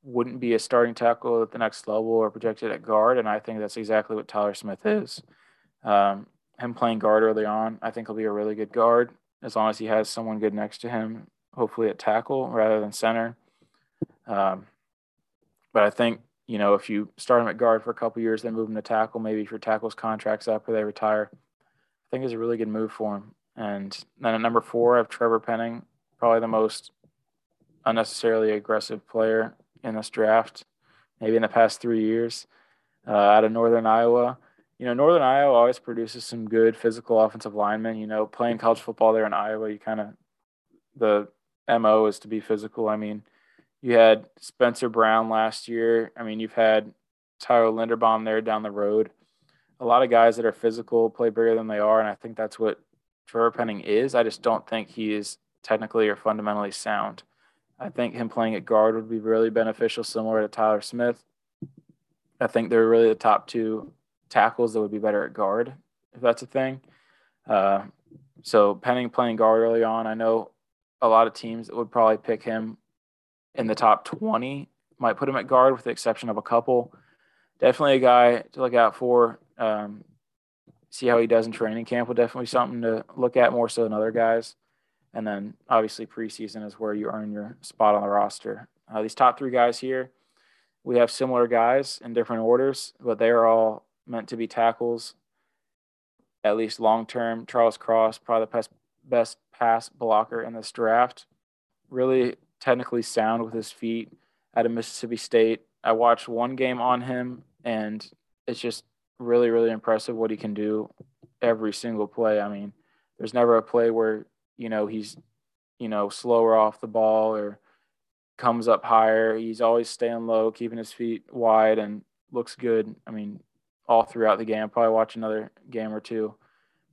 wouldn't be a starting tackle at the next level or projected at guard. And I think that's exactly what Tyler Smith is. Um, him playing guard early on, I think he'll be a really good guard as long as he has someone good next to him, hopefully at tackle rather than center. Um, but I think, you know, if you start him at guard for a couple years, then move him to tackle, maybe if your tackle's contract's up or they retire, I think is a really good move for him. And then at number four, I have Trevor Penning, probably the most unnecessarily aggressive player in this draft, maybe in the past three years, uh, out of Northern Iowa. You know, Northern Iowa always produces some good physical offensive linemen. You know, playing college football there in Iowa, you kind of the mo is to be physical. I mean, you had Spencer Brown last year. I mean, you've had Tyler Linderbaum there down the road. A lot of guys that are physical play bigger than they are, and I think that's what Trevor Penning is. I just don't think he is technically or fundamentally sound. I think him playing at guard would be really beneficial, similar to Tyler Smith. I think they're really the top two tackles that would be better at guard, if that's a thing. Uh, so Penning playing guard early on, I know a lot of teams would probably pick him in the top 20 might put him at guard with the exception of a couple. Definitely a guy to look out for. Um, see how he does in training camp will definitely something to look at more so than other guys. And then obviously preseason is where you earn your spot on the roster. Uh, these top three guys here, we have similar guys in different orders, but they are all meant to be tackles, at least long term. Charles Cross, probably the best, best pass blocker in this draft. Really technically sound with his feet out of Mississippi State. I watched one game on him, and it's just really, really impressive what he can do every single play. I mean, there's never a play where you know, he's, you know, slower off the ball or comes up higher. He's always staying low, keeping his feet wide and looks good. I mean, all throughout the game. Probably watch another game or two.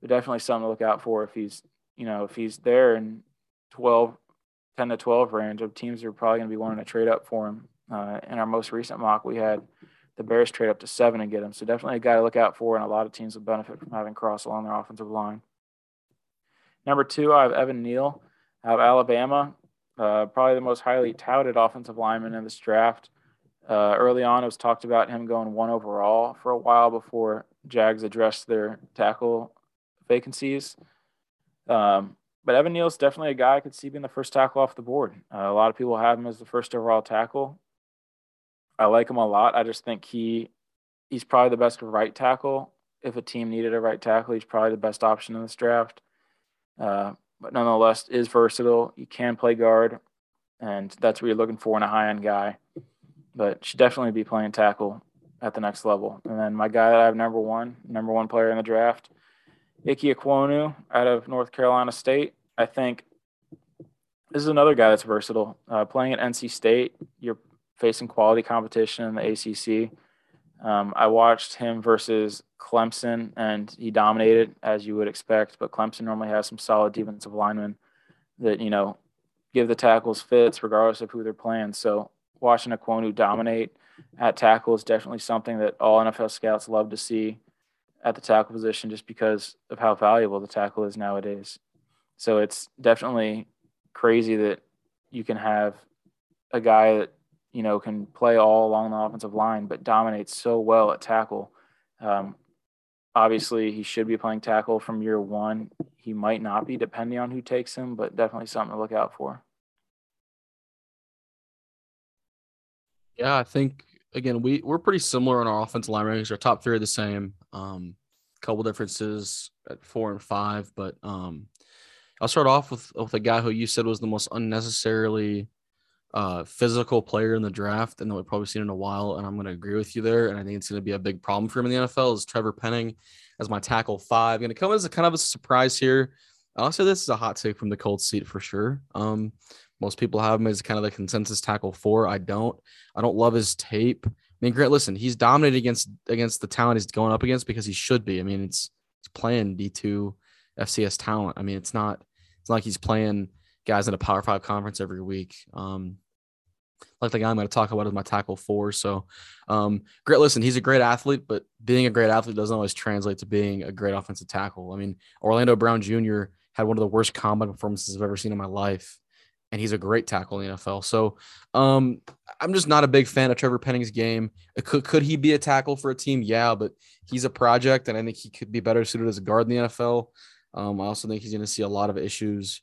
But definitely something to look out for if he's, you know, if he's there in 12, 10 to 12 range of teams are probably going to be wanting to trade up for him. Uh, in our most recent mock, we had the Bears trade up to seven and get him. So definitely a guy to look out for, and a lot of teams will benefit from having Cross along their offensive line. Number two, I have Evan Neal out of Alabama, uh, probably the most highly touted offensive lineman in this draft. Uh, early on, it was talked about him going one overall for a while before Jags addressed their tackle vacancies. Um, but Evan Neal's definitely a guy I could see being the first tackle off the board. Uh, a lot of people have him as the first overall tackle. I like him a lot. I just think he he's probably the best right tackle. If a team needed a right tackle, he's probably the best option in this draft. Uh, but nonetheless is versatile. You can play guard, and that's what you're looking for in a high end guy. but should definitely be playing tackle at the next level. And then my guy that I have number one, number one player in the draft, Ike Ekwonu out of North Carolina State. I think this is another guy that's versatile. Uh, playing at NC State, you're facing quality competition in the ACC. Um, I watched him versus Clemson, and he dominated as you would expect. But Clemson normally has some solid defensive linemen that you know give the tackles fits regardless of who they're playing. So watching Ekwonu dominate at tackle is definitely something that all NFL scouts love to see at the tackle position, just because of how valuable the tackle is nowadays. So it's definitely crazy that you can have a guy that you know can play all along the offensive line but dominates so well at tackle. Um, obviously, he should be playing tackle from year one. He might not be depending on who takes him, but definitely something to look out for. Yeah, I think again we we're pretty similar on our offensive line rankings. Our top three are the same. Um, couple differences at four and five, but um, I'll start off with with a guy who you said was the most unnecessarily uh, physical player in the draft, and that we've probably seen in a while. And I'm going to agree with you there. And I think it's going to be a big problem for him in the NFL. Is Trevor Penning as my tackle five going to come as a kind of a surprise here? Say this is a hot take from the cold seat for sure. Um, most people have him as kind of the consensus tackle four. I don't. I don't love his tape. I mean, Grant, listen, he's dominated against against the talent he's going up against because he should be. I mean, it's he's playing D two FCS talent. I mean, it's not it's not like he's playing guys in a Power Five conference every week. Um, like the guy I'm going to talk about is my tackle four. So, um, great. Listen, he's a great athlete, but being a great athlete doesn't always translate to being a great offensive tackle. I mean, Orlando Brown Jr. had one of the worst combine performances I've ever seen in my life, and he's a great tackle in the NFL. So, um, I'm just not a big fan of Trevor Penning's game. Could could he be a tackle for a team? Yeah, but he's a project, and I think he could be better suited as a guard in the NFL. Um, I also think he's going to see a lot of issues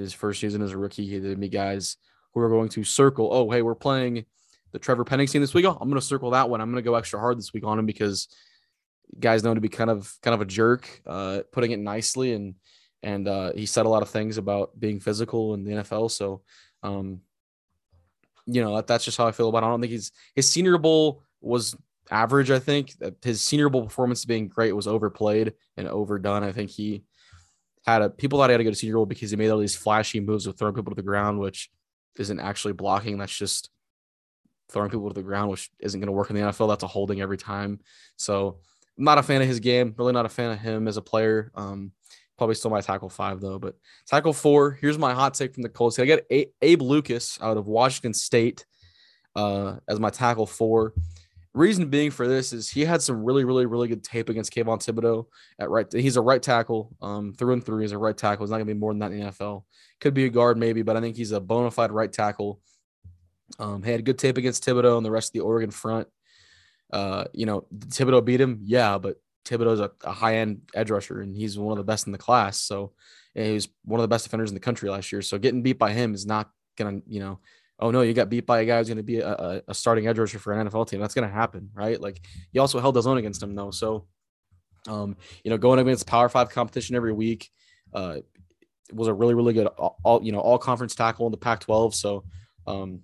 his first season as a rookie. He did me guys who are going to circle. Oh, hey, we're playing the Trevor Penning team this week. Oh, I'm going to circle that one. I'm going to go extra hard this week on him because guys know to be kind of kind of a jerk, uh, putting it nicely, and and uh, he said a lot of things about being physical in the NFL. So, um, you know, that, that's just how I feel about. It. I don't think he's his Senior Bowl was average. I think his Senior Bowl performance being great was overplayed and overdone. I think he had a people thought he had to go to Senior Bowl because he made all these flashy moves of throwing people to the ground, which isn't actually blocking. That's just throwing people to the ground, which isn't going to work in the NFL. That's a holding every time. So I'm not a fan of his game. Really not a fan of him as a player. Um, probably still my tackle five though. But tackle four. Here's my hot take from the Colts. I got Abe Lucas out of Washington State uh, as my tackle four. Reason being for this is he had some really, really, really good tape against Kayvon Thibodeaux at right. He's a right tackle, um, through and through. He's a right tackle. He's not gonna be more than that in the NFL. Could be a guard maybe, but I think he's a bona fide right tackle. Um, he had good tape against Thibodeaux and the rest of the Oregon front. Uh, you know, Thibodeaux beat him, yeah, but Thibodeaux's a, a high end edge rusher and he's one of the best in the class. So he was one of the best defenders in the country last year. So getting beat by him is not gonna, you know, oh no, you got beat by a guy who's going to be a, a, starting edge rusher for an NFL team. That's going to happen, right? Like he also held his own against him though. So, um, you know, going against Power Five competition every week, uh, was a really really good all you know all conference tackle in the Pac-12. So, um,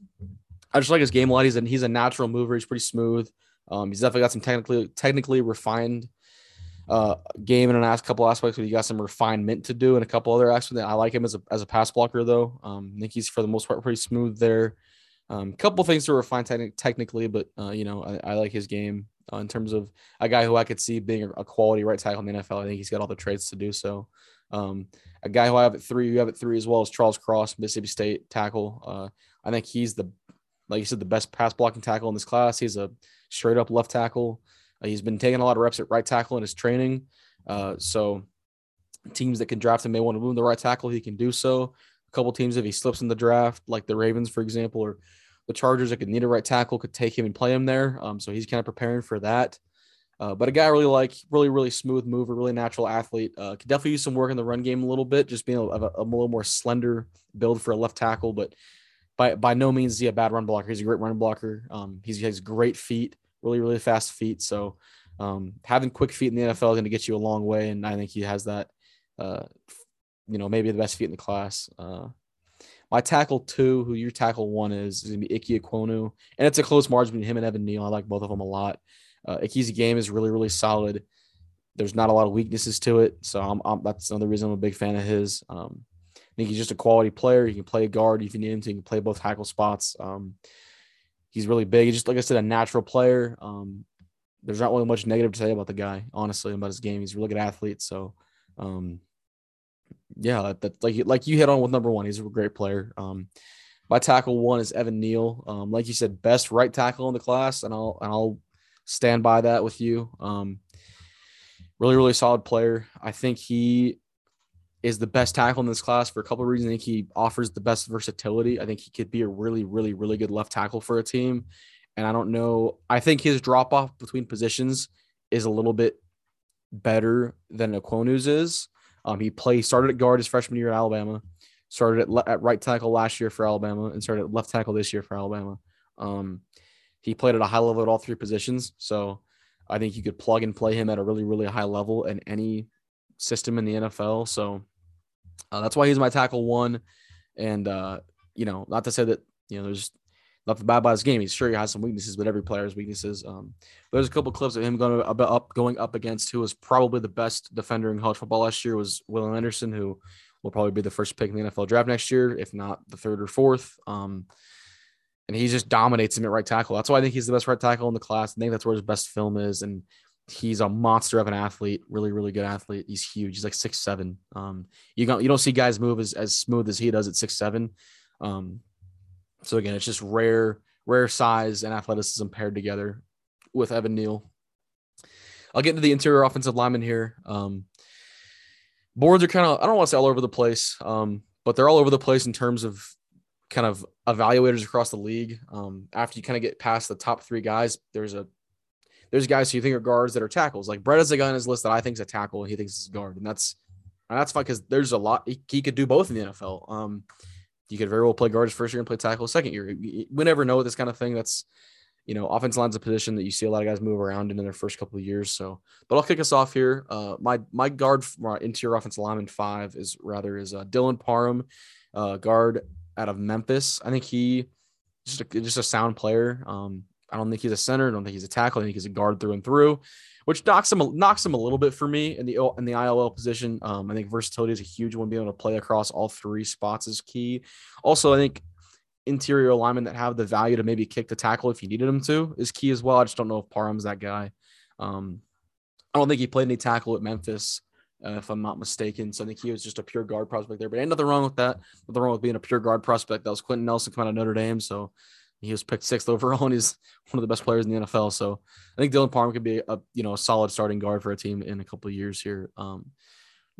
I just like his game a lot. He's a, he's a natural mover. He's pretty smooth. Um, he's definitely got some technically technically refined uh, game in an last couple aspects, but he got some refinement to do and a couple other aspects. I like him as a, as a pass blocker, though. Um, I think he's for the most part pretty smooth there. A um, couple things to refine te- technically, but uh, you know, I, I, like his game uh, in terms of a guy who I could see being a, quality right tackle in the NFL. I think he's got all the traits to do so. Um, a guy who I have at three, you have at three as well as Charles Cross, Mississippi State tackle. Uh, I think he's the, like you said, the best pass blocking tackle in this class. He's a straight up left tackle. Uh, he's been taking a lot of reps at right tackle in his training. Uh, so teams that can draft him may want to move the right tackle. He can do so. A couple teams, if he slips in the draft, like the Ravens, for example, or the Chargers that could need a right tackle, could take him and play him there. Um, so he's kind of preparing for that. Uh, but a guy I really like, really, really smooth mover, really natural athlete. Uh, could definitely use some work in the run game a little bit, just being a, a, a little more slender build for a left tackle. But by by no means is he a bad run blocker. He's a great run blocker. Um, he's, he has great feet really, really fast feet. So um, having quick feet in the NFL is going to get you a long way. And I think he has that, uh, you know, maybe the best feet in the class. Uh, My tackle two, who your tackle one is, is gonna be Ike Ekwonu, and it's a close margin between him and Evan Neal. I like both of them a lot. Uh, Ike's game is really, really solid. There's not a lot of weaknesses to it, so I'm, I'm that's another reason I'm a big fan of his. Um, I think he's just a quality player. He can play a guard if you need him to. He can play both tackle spots. Um, he's really big. He's just like I said, a natural player. Um, there's not really much negative to say about the guy, honestly, about his game. He's a really good athlete. So, um, yeah, that, that, like like you hit on with number one, he's a great player. Um, my tackle one is Evan Neal. Um, like you said, best right tackle in the class, and I'll and I'll stand by that with you. Um, really, really solid player. I think he is the best tackle in this class for a couple of reasons. I think he offers the best versatility. I think he could be a really, really, really good left tackle for a team. And I don't know. I think his drop off between positions is a little bit better than Ekwonu's is. Um, he played started at guard his freshman year at Alabama, started at, le- at right tackle last year for Alabama, and started at left tackle this year for Alabama. Um, he played at a high level at all three positions, so I think you could plug and play him at a really really high level in any system in the NFL. So uh, that's why he's my tackle one. And uh, you know, not to say that you know there's nothing bad about his game. He's sure he has some weaknesses, but every player has weaknesses. Um, there's a couple clips of him going up, going up against who was probably the best defender in college football last year was Will Anderson, who will probably be the first pick in the NFL draft next year, if not the third or fourth. Um, and he just dominates him at right tackle. That's why I think he's the best right tackle in the class. I think that's where his best film is. And he's a monster of an athlete, really, really good athlete. He's huge. He's like six seven. Um, you don't you don't see guys move as, as smooth as he does at six seven. Um, so again, it's just rare, rare size and athleticism paired together with Evan Neal. I'll get into the interior offensive lineman here. Um, boards are kind of I don't want to say all over the place, um, but they're all over the place in terms of kind of evaluators across the league. Um, after you kind of get past the top three guys, there's a there's guys who you think are guards that are tackles. Like Brett is a guy on his list that I think is a tackle and he thinks is a guard, and that's and that's fine because there's a lot he, he, could do both in the NFL. Um, you could very well play guards first year and play tackle second year. We never know this kind of thing. That's you know, offense line's a position that you see a lot of guys move around in, in their first couple of years. So, but I'll kick us off here. Uh, my my guard, my interior offensive lineman five is rather is uh, Dylan Parham, uh, guard out of Memphis. I think he just a, just a sound player. Um, I don't think he's a center. I don't think he's a tackle. I think he's a guard through and through, which knocks him knocks him a little bit for me in the in the ILL position. Um, I think versatility is a huge one. Being able to play across all three spots is key. Also, I think interior linemen that have the value to maybe kick the tackle if you needed him to is key as well. I just don't know if Parham's that guy. Um, I don't think he played any tackle at Memphis, uh, if I'm not mistaken. So I think he was just a pure guard prospect there. But ain't nothing wrong with that. Nothing wrong with being a pure guard prospect. That was Quenton Nelson coming out of Notre Dame. So he was picked sixth overall and he's one of the best players in the NFL. So I think Dylan Parham could be a you know a solid starting guard for a team in a couple of years here. Um,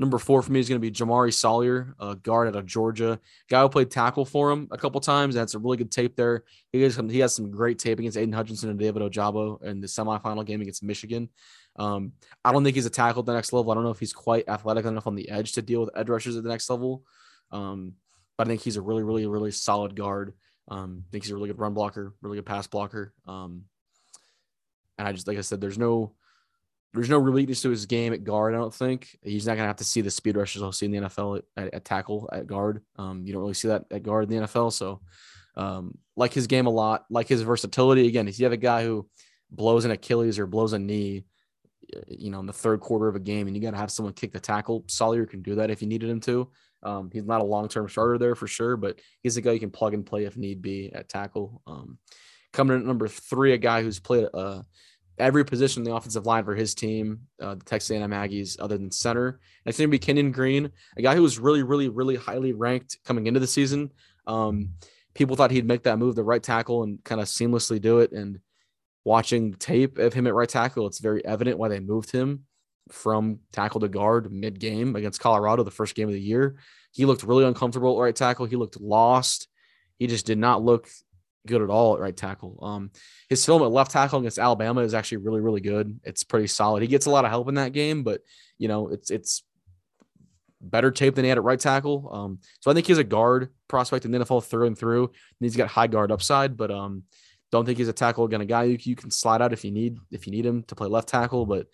Number four for me is going to be Jamari Salyer, a guard out of Georgia. Guy who played tackle for him a couple times. That's a really good tape there. He has, he has some great tape against Aidan Hutchinson and David Ojabo in the semifinal game against Michigan. Um, I don't think he's a tackle at the next level. I don't know if he's quite athletic enough on the edge to deal with edge rushers at the next level. Um, but I think he's a really, really, really solid guard. Um, I think he's a really good run blocker, really good pass blocker. Um, and I just, like I said, there's no – there's no weakness to his game at guard. I don't think he's not gonna have to see the speed rushes I'll see in the NFL at, at tackle at guard. Um, you don't really see that at guard in the NFL. So, um, like his game a lot, like his versatility. Again, if you have a guy who blows an Achilles or blows a knee, you know, in the third quarter of a game, and you got to have someone kick the tackle, Salyer can do that if you needed him to. Um, he's not a long term starter there for sure, but he's a guy you can plug and play if need be at tackle. Um, coming in at number three, a guy who's played uh, every position in the offensive line for his team, uh, the Texas A&M Aggies, other than center. And it's going to be Kenyon Green, a guy who was really, really, really highly ranked coming into the season. Um, people thought he'd make that move, the right tackle, and kind of seamlessly do it. And watching tape of him at right tackle, it's very evident why they moved him from tackle to guard mid game against Colorado, the first game of the year. He looked really uncomfortable at right tackle. He looked lost. He just did not look good at all at right tackle. Um, his film at left tackle against Alabama is actually really, really good. It's pretty solid. He gets a lot of help in that game, but you know, it's it's better tape than he had at right tackle. Um, so I think he's a guard prospect in the NFL through and through. And he's got high guard upside, but um, don't think he's a tackle again. A guy you, you can slide out if you need if you need him to play left tackle, but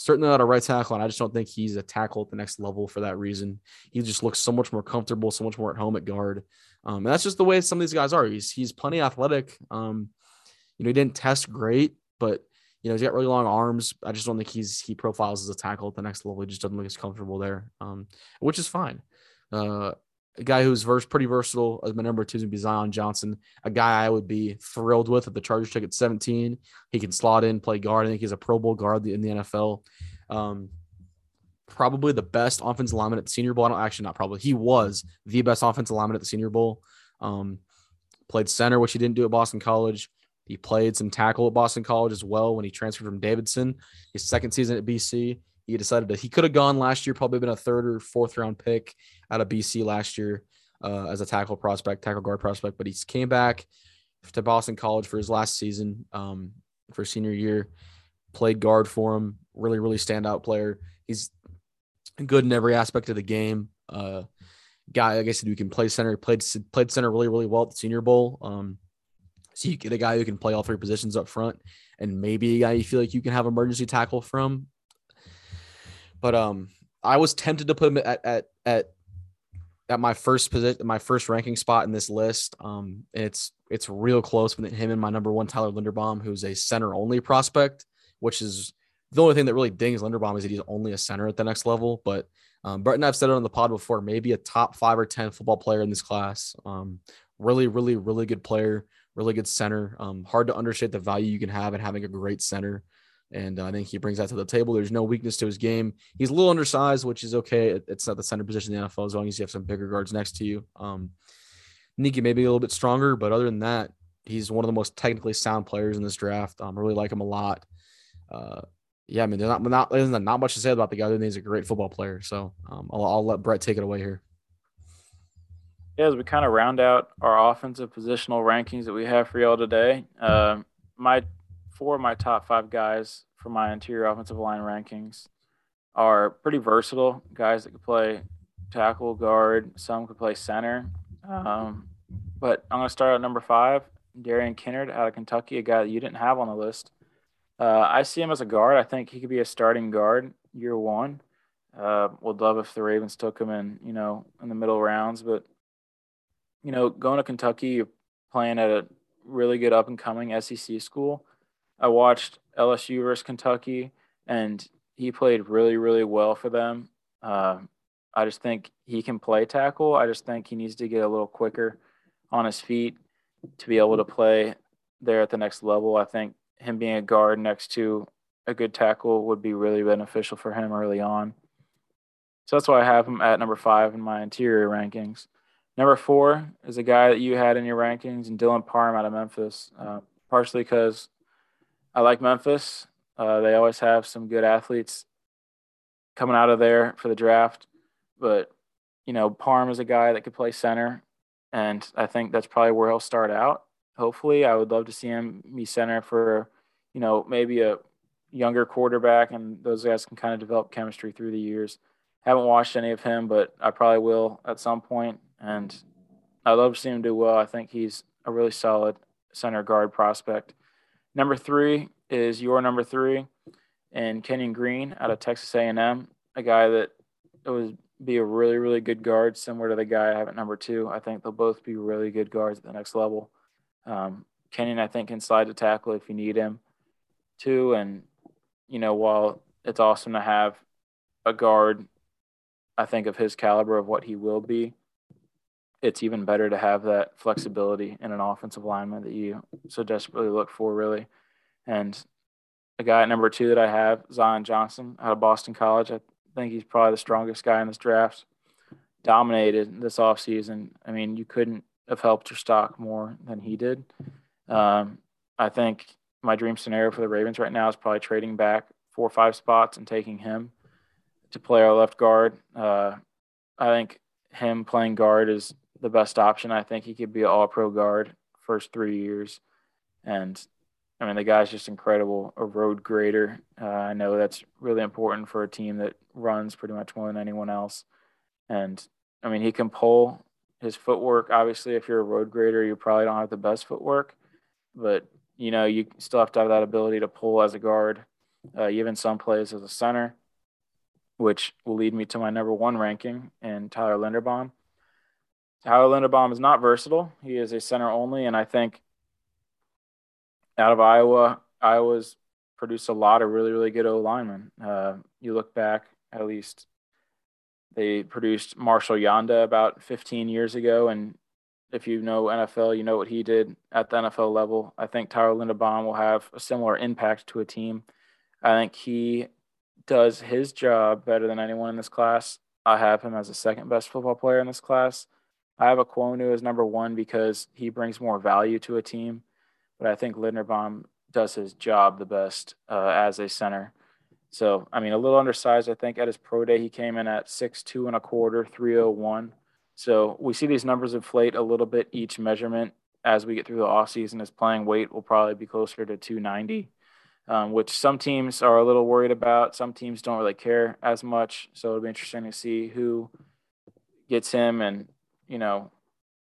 certainly not a right tackle, and I just don't think he's a tackle at the next level for that reason. He just looks so much more comfortable, so much more at home at guard. Um, and that's just the way some of these guys are. He's he's plenty athletic. Um, you know, he didn't test great, but you know, he's got really long arms. I just don't think he's he profiles as a tackle at the next level. He just doesn't look as comfortable there, um, which is fine. Uh, a guy who's vers- pretty versatile as my number two is gonna be Zion Johnson, a guy I would be thrilled with if the Chargers took at 17. He can slot in, play guard. I think he's a Pro Bowl guard in the NFL. Um, probably the best offensive lineman at the Senior Bowl. I don't actually not probably. He was the best offensive lineman at the Senior Bowl. Um, played center, which he didn't do at Boston College. He played some tackle at Boston College as well when he transferred from Davidson. His second season at BC, he decided that he could have gone last year, probably been a third or fourth round pick out of BC last year uh, as a tackle prospect, tackle guard prospect. But he came back to Boston College for his last season um, for senior year, played guard for him. Really, really standout player. He's good in every aspect of the game. Uh, guy, like I said, who can play center. Played played center really, really well at the Senior Bowl. Um, so you get a guy who can play all three positions up front, and maybe a guy you feel like you can have emergency tackle from. But um, I was tempted to put him at at at at my first position, my first ranking spot in this list. Um, it's it's real close with him and my number one Tyler Linderbaum, who's a center only prospect, which is the only thing that really dings Linderbaum is that he's only a center at the next level. But um, Brett and I've said it on the pod before, maybe a top five or ten football player in this class. Um, really, really, really good player, really good center. Um, hard to understate the value you can have in having a great center. And uh, I think he brings that to the table. There's no weakness to his game. He's a little undersized, which is okay. It's not the center position in the NFL as long as you have some bigger guards next to you. Um, Niki may be a little bit stronger, but other than that, he's one of the most technically sound players in this draft. Um, I really like him a lot. Uh, yeah, I mean, there's not, not, there's not much to say about the guy. He's a great football player. So um, I'll, I'll let Brett take it away here. Yeah, as we kind of round out our offensive positional rankings that we have for y'all today, uh, my four of my top five guys for my interior offensive line rankings are pretty versatile guys that could play tackle, guard, some could play center. Um, but I'm going to start at number five, Darian Kinnard out of Kentucky, a guy that you didn't have on the list. Uh, I see him as a guard. I think he could be a starting guard year one. Uh, would love if the Ravens took him in, you know, in the middle rounds. But you know, going to Kentucky, you're playing at a really good up and coming SEC school. I watched LSU versus Kentucky, and he played really, really well for them. Uh, I just think he can play tackle. I just think he needs to get a little quicker on his feet to be able to play there at the next level. I think him being a guard next to a good tackle would be really beneficial for him early on. So that's why I have him at number five in my interior rankings. Number four is a guy that you had in your rankings, and Dylan Parham out of Memphis, uh, partially because I like Memphis. Uh, they always have some good athletes coming out of there for the draft. But, you know, Parham is a guy that could play center, and I think that's probably where he'll start out hopefully. I would love to see him be center for, you know, maybe a younger quarterback, and those guys can kind of develop chemistry through the years. Haven't watched any of him, but I probably will at some point. and I'd love to see him do well. I think he's a really solid center guard prospect. Number three is your number three, and Kenyon Green out of Texas A&M, a guy that would be a really, really good guard, similar to the guy I have at number two. I think they'll both be really good guards at the next level. Um, Kenyon, I think, can slide to tackle if you need him too. And, you know, while it's awesome to have a guard, I think of his caliber of what he will be, it's even better to have that flexibility in an offensive lineman that you so desperately look for, really. And a guy at number two that I have, Zion Johnson out of Boston College. I think he's probably the strongest guy in this draft. Dominated this offseason. I mean, you couldn't have helped your stock more than he did. Um, I think my dream scenario for the Ravens right now is probably trading back four or five spots and taking him to play our left guard. Uh, I think him playing guard is the best option. I think he could be an all pro guard first three years. And I mean, the guy's just incredible, a road grader. Uh, I know that's really important for a team that runs pretty much more than anyone else. And I mean, he can pull his footwork. Obviously, if you're a road grader, you probably don't have the best footwork, but you know you still have to have that ability to pull as a guard. Uh, even some plays as a center, which will lead me to my number one ranking in Tyler Linderbaum. Tyler Linderbaum is not versatile. He is a center only, and I think out of Iowa, Iowa's produced a lot of really, really good O linemen. Uh, you look back, at least they produced Marshall Yanda about 15 years ago, and if you know NFL, you know what he did at the NFL level. I think Tyler Linderbaum will have a similar impact to a team. I think he does his job better than anyone in this class. I have him as the second best football player in this class. I have a Ekwonu as number one because he brings more value to a team, but I think Linderbaum does his job the best uh, as a center. So, I mean, a little undersized. I think at his pro day, he came in at six two and a quarter, 301. So we see these numbers inflate a little bit each measurement as we get through the offseason. His playing weight will probably be closer to 290, um, which some teams are a little worried about. Some teams don't really care as much. So it'll be interesting to see who gets him and, you know,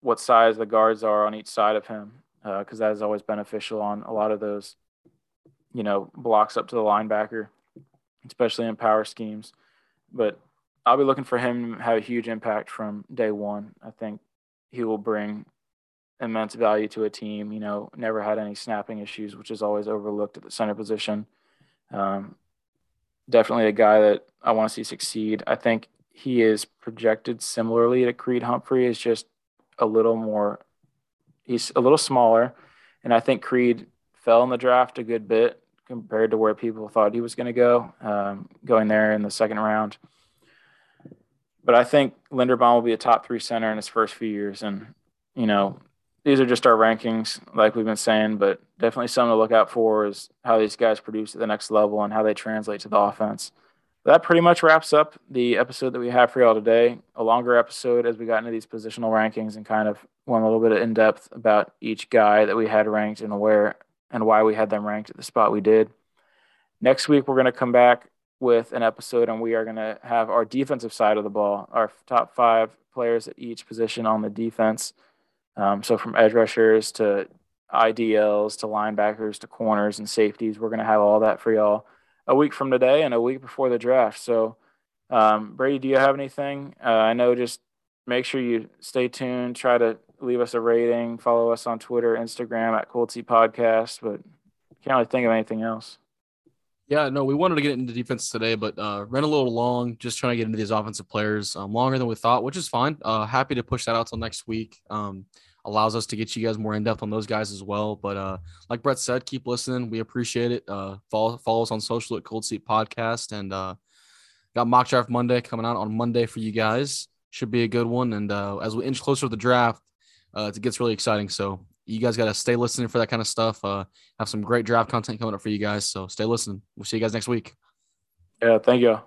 what size the guards are on each side of him, because uh, that is always beneficial on a lot of those, you know, blocks up to the linebacker, especially in power schemes. But I'll be looking for him to have a huge impact from day one. I think he will bring immense value to a team. You know, never had any snapping issues, which is always overlooked at the center position. Um, definitely a guy that I want to see succeed. I think he is projected similarly to Creed Humphrey, is just a little more, he's a little smaller. And I think Creed fell in the draft a good bit compared to where people thought he was going to go, um, going there in the second round but I think Linderbaum will be a top three center in his first few years. And, you know, these are just our rankings, like we've been saying, but definitely something to look out for is how these guys produce at the next level and how they translate to the offense. That pretty much wraps up the episode that we have for y'all today. A longer episode as we got into these positional rankings and kind of went a little bit in depth about each guy that we had ranked and where and why we had them ranked at the spot we did. Next week, we're going to come back with an episode, and we are going to have our defensive side of the ball, our top five players at each position on the defense. Um, so from edge rushers to IDLs to linebackers to corners and safeties, we're going to have all that for y'all a week from today and a week before the draft. So, um, Brady, do you have anything? Uh, I know just make sure you stay tuned. Try to leave us a rating. Follow us on Twitter, Instagram at Cold Seat Podcast. But can't really think of anything else. Yeah, no, we wanted to get into defense today, but uh, ran a little long, just trying to get into these offensive players um, longer than we thought, which is fine. Uh, happy to push that out till next week. Um, allows us to get you guys more in depth on those guys as well. But uh, like Brett said, keep listening. We appreciate it. Uh, follow follow us on social at Cold Seat Podcast, and uh, got mock draft Monday coming out on Monday for you guys. Should be a good one. And uh, as we inch closer to the draft, uh, it gets really exciting. So you guys got to stay listening for that kind of stuff. Uh, have some great draft content coming up for you guys. So stay listening. We'll see you guys next week. Yeah, thank you.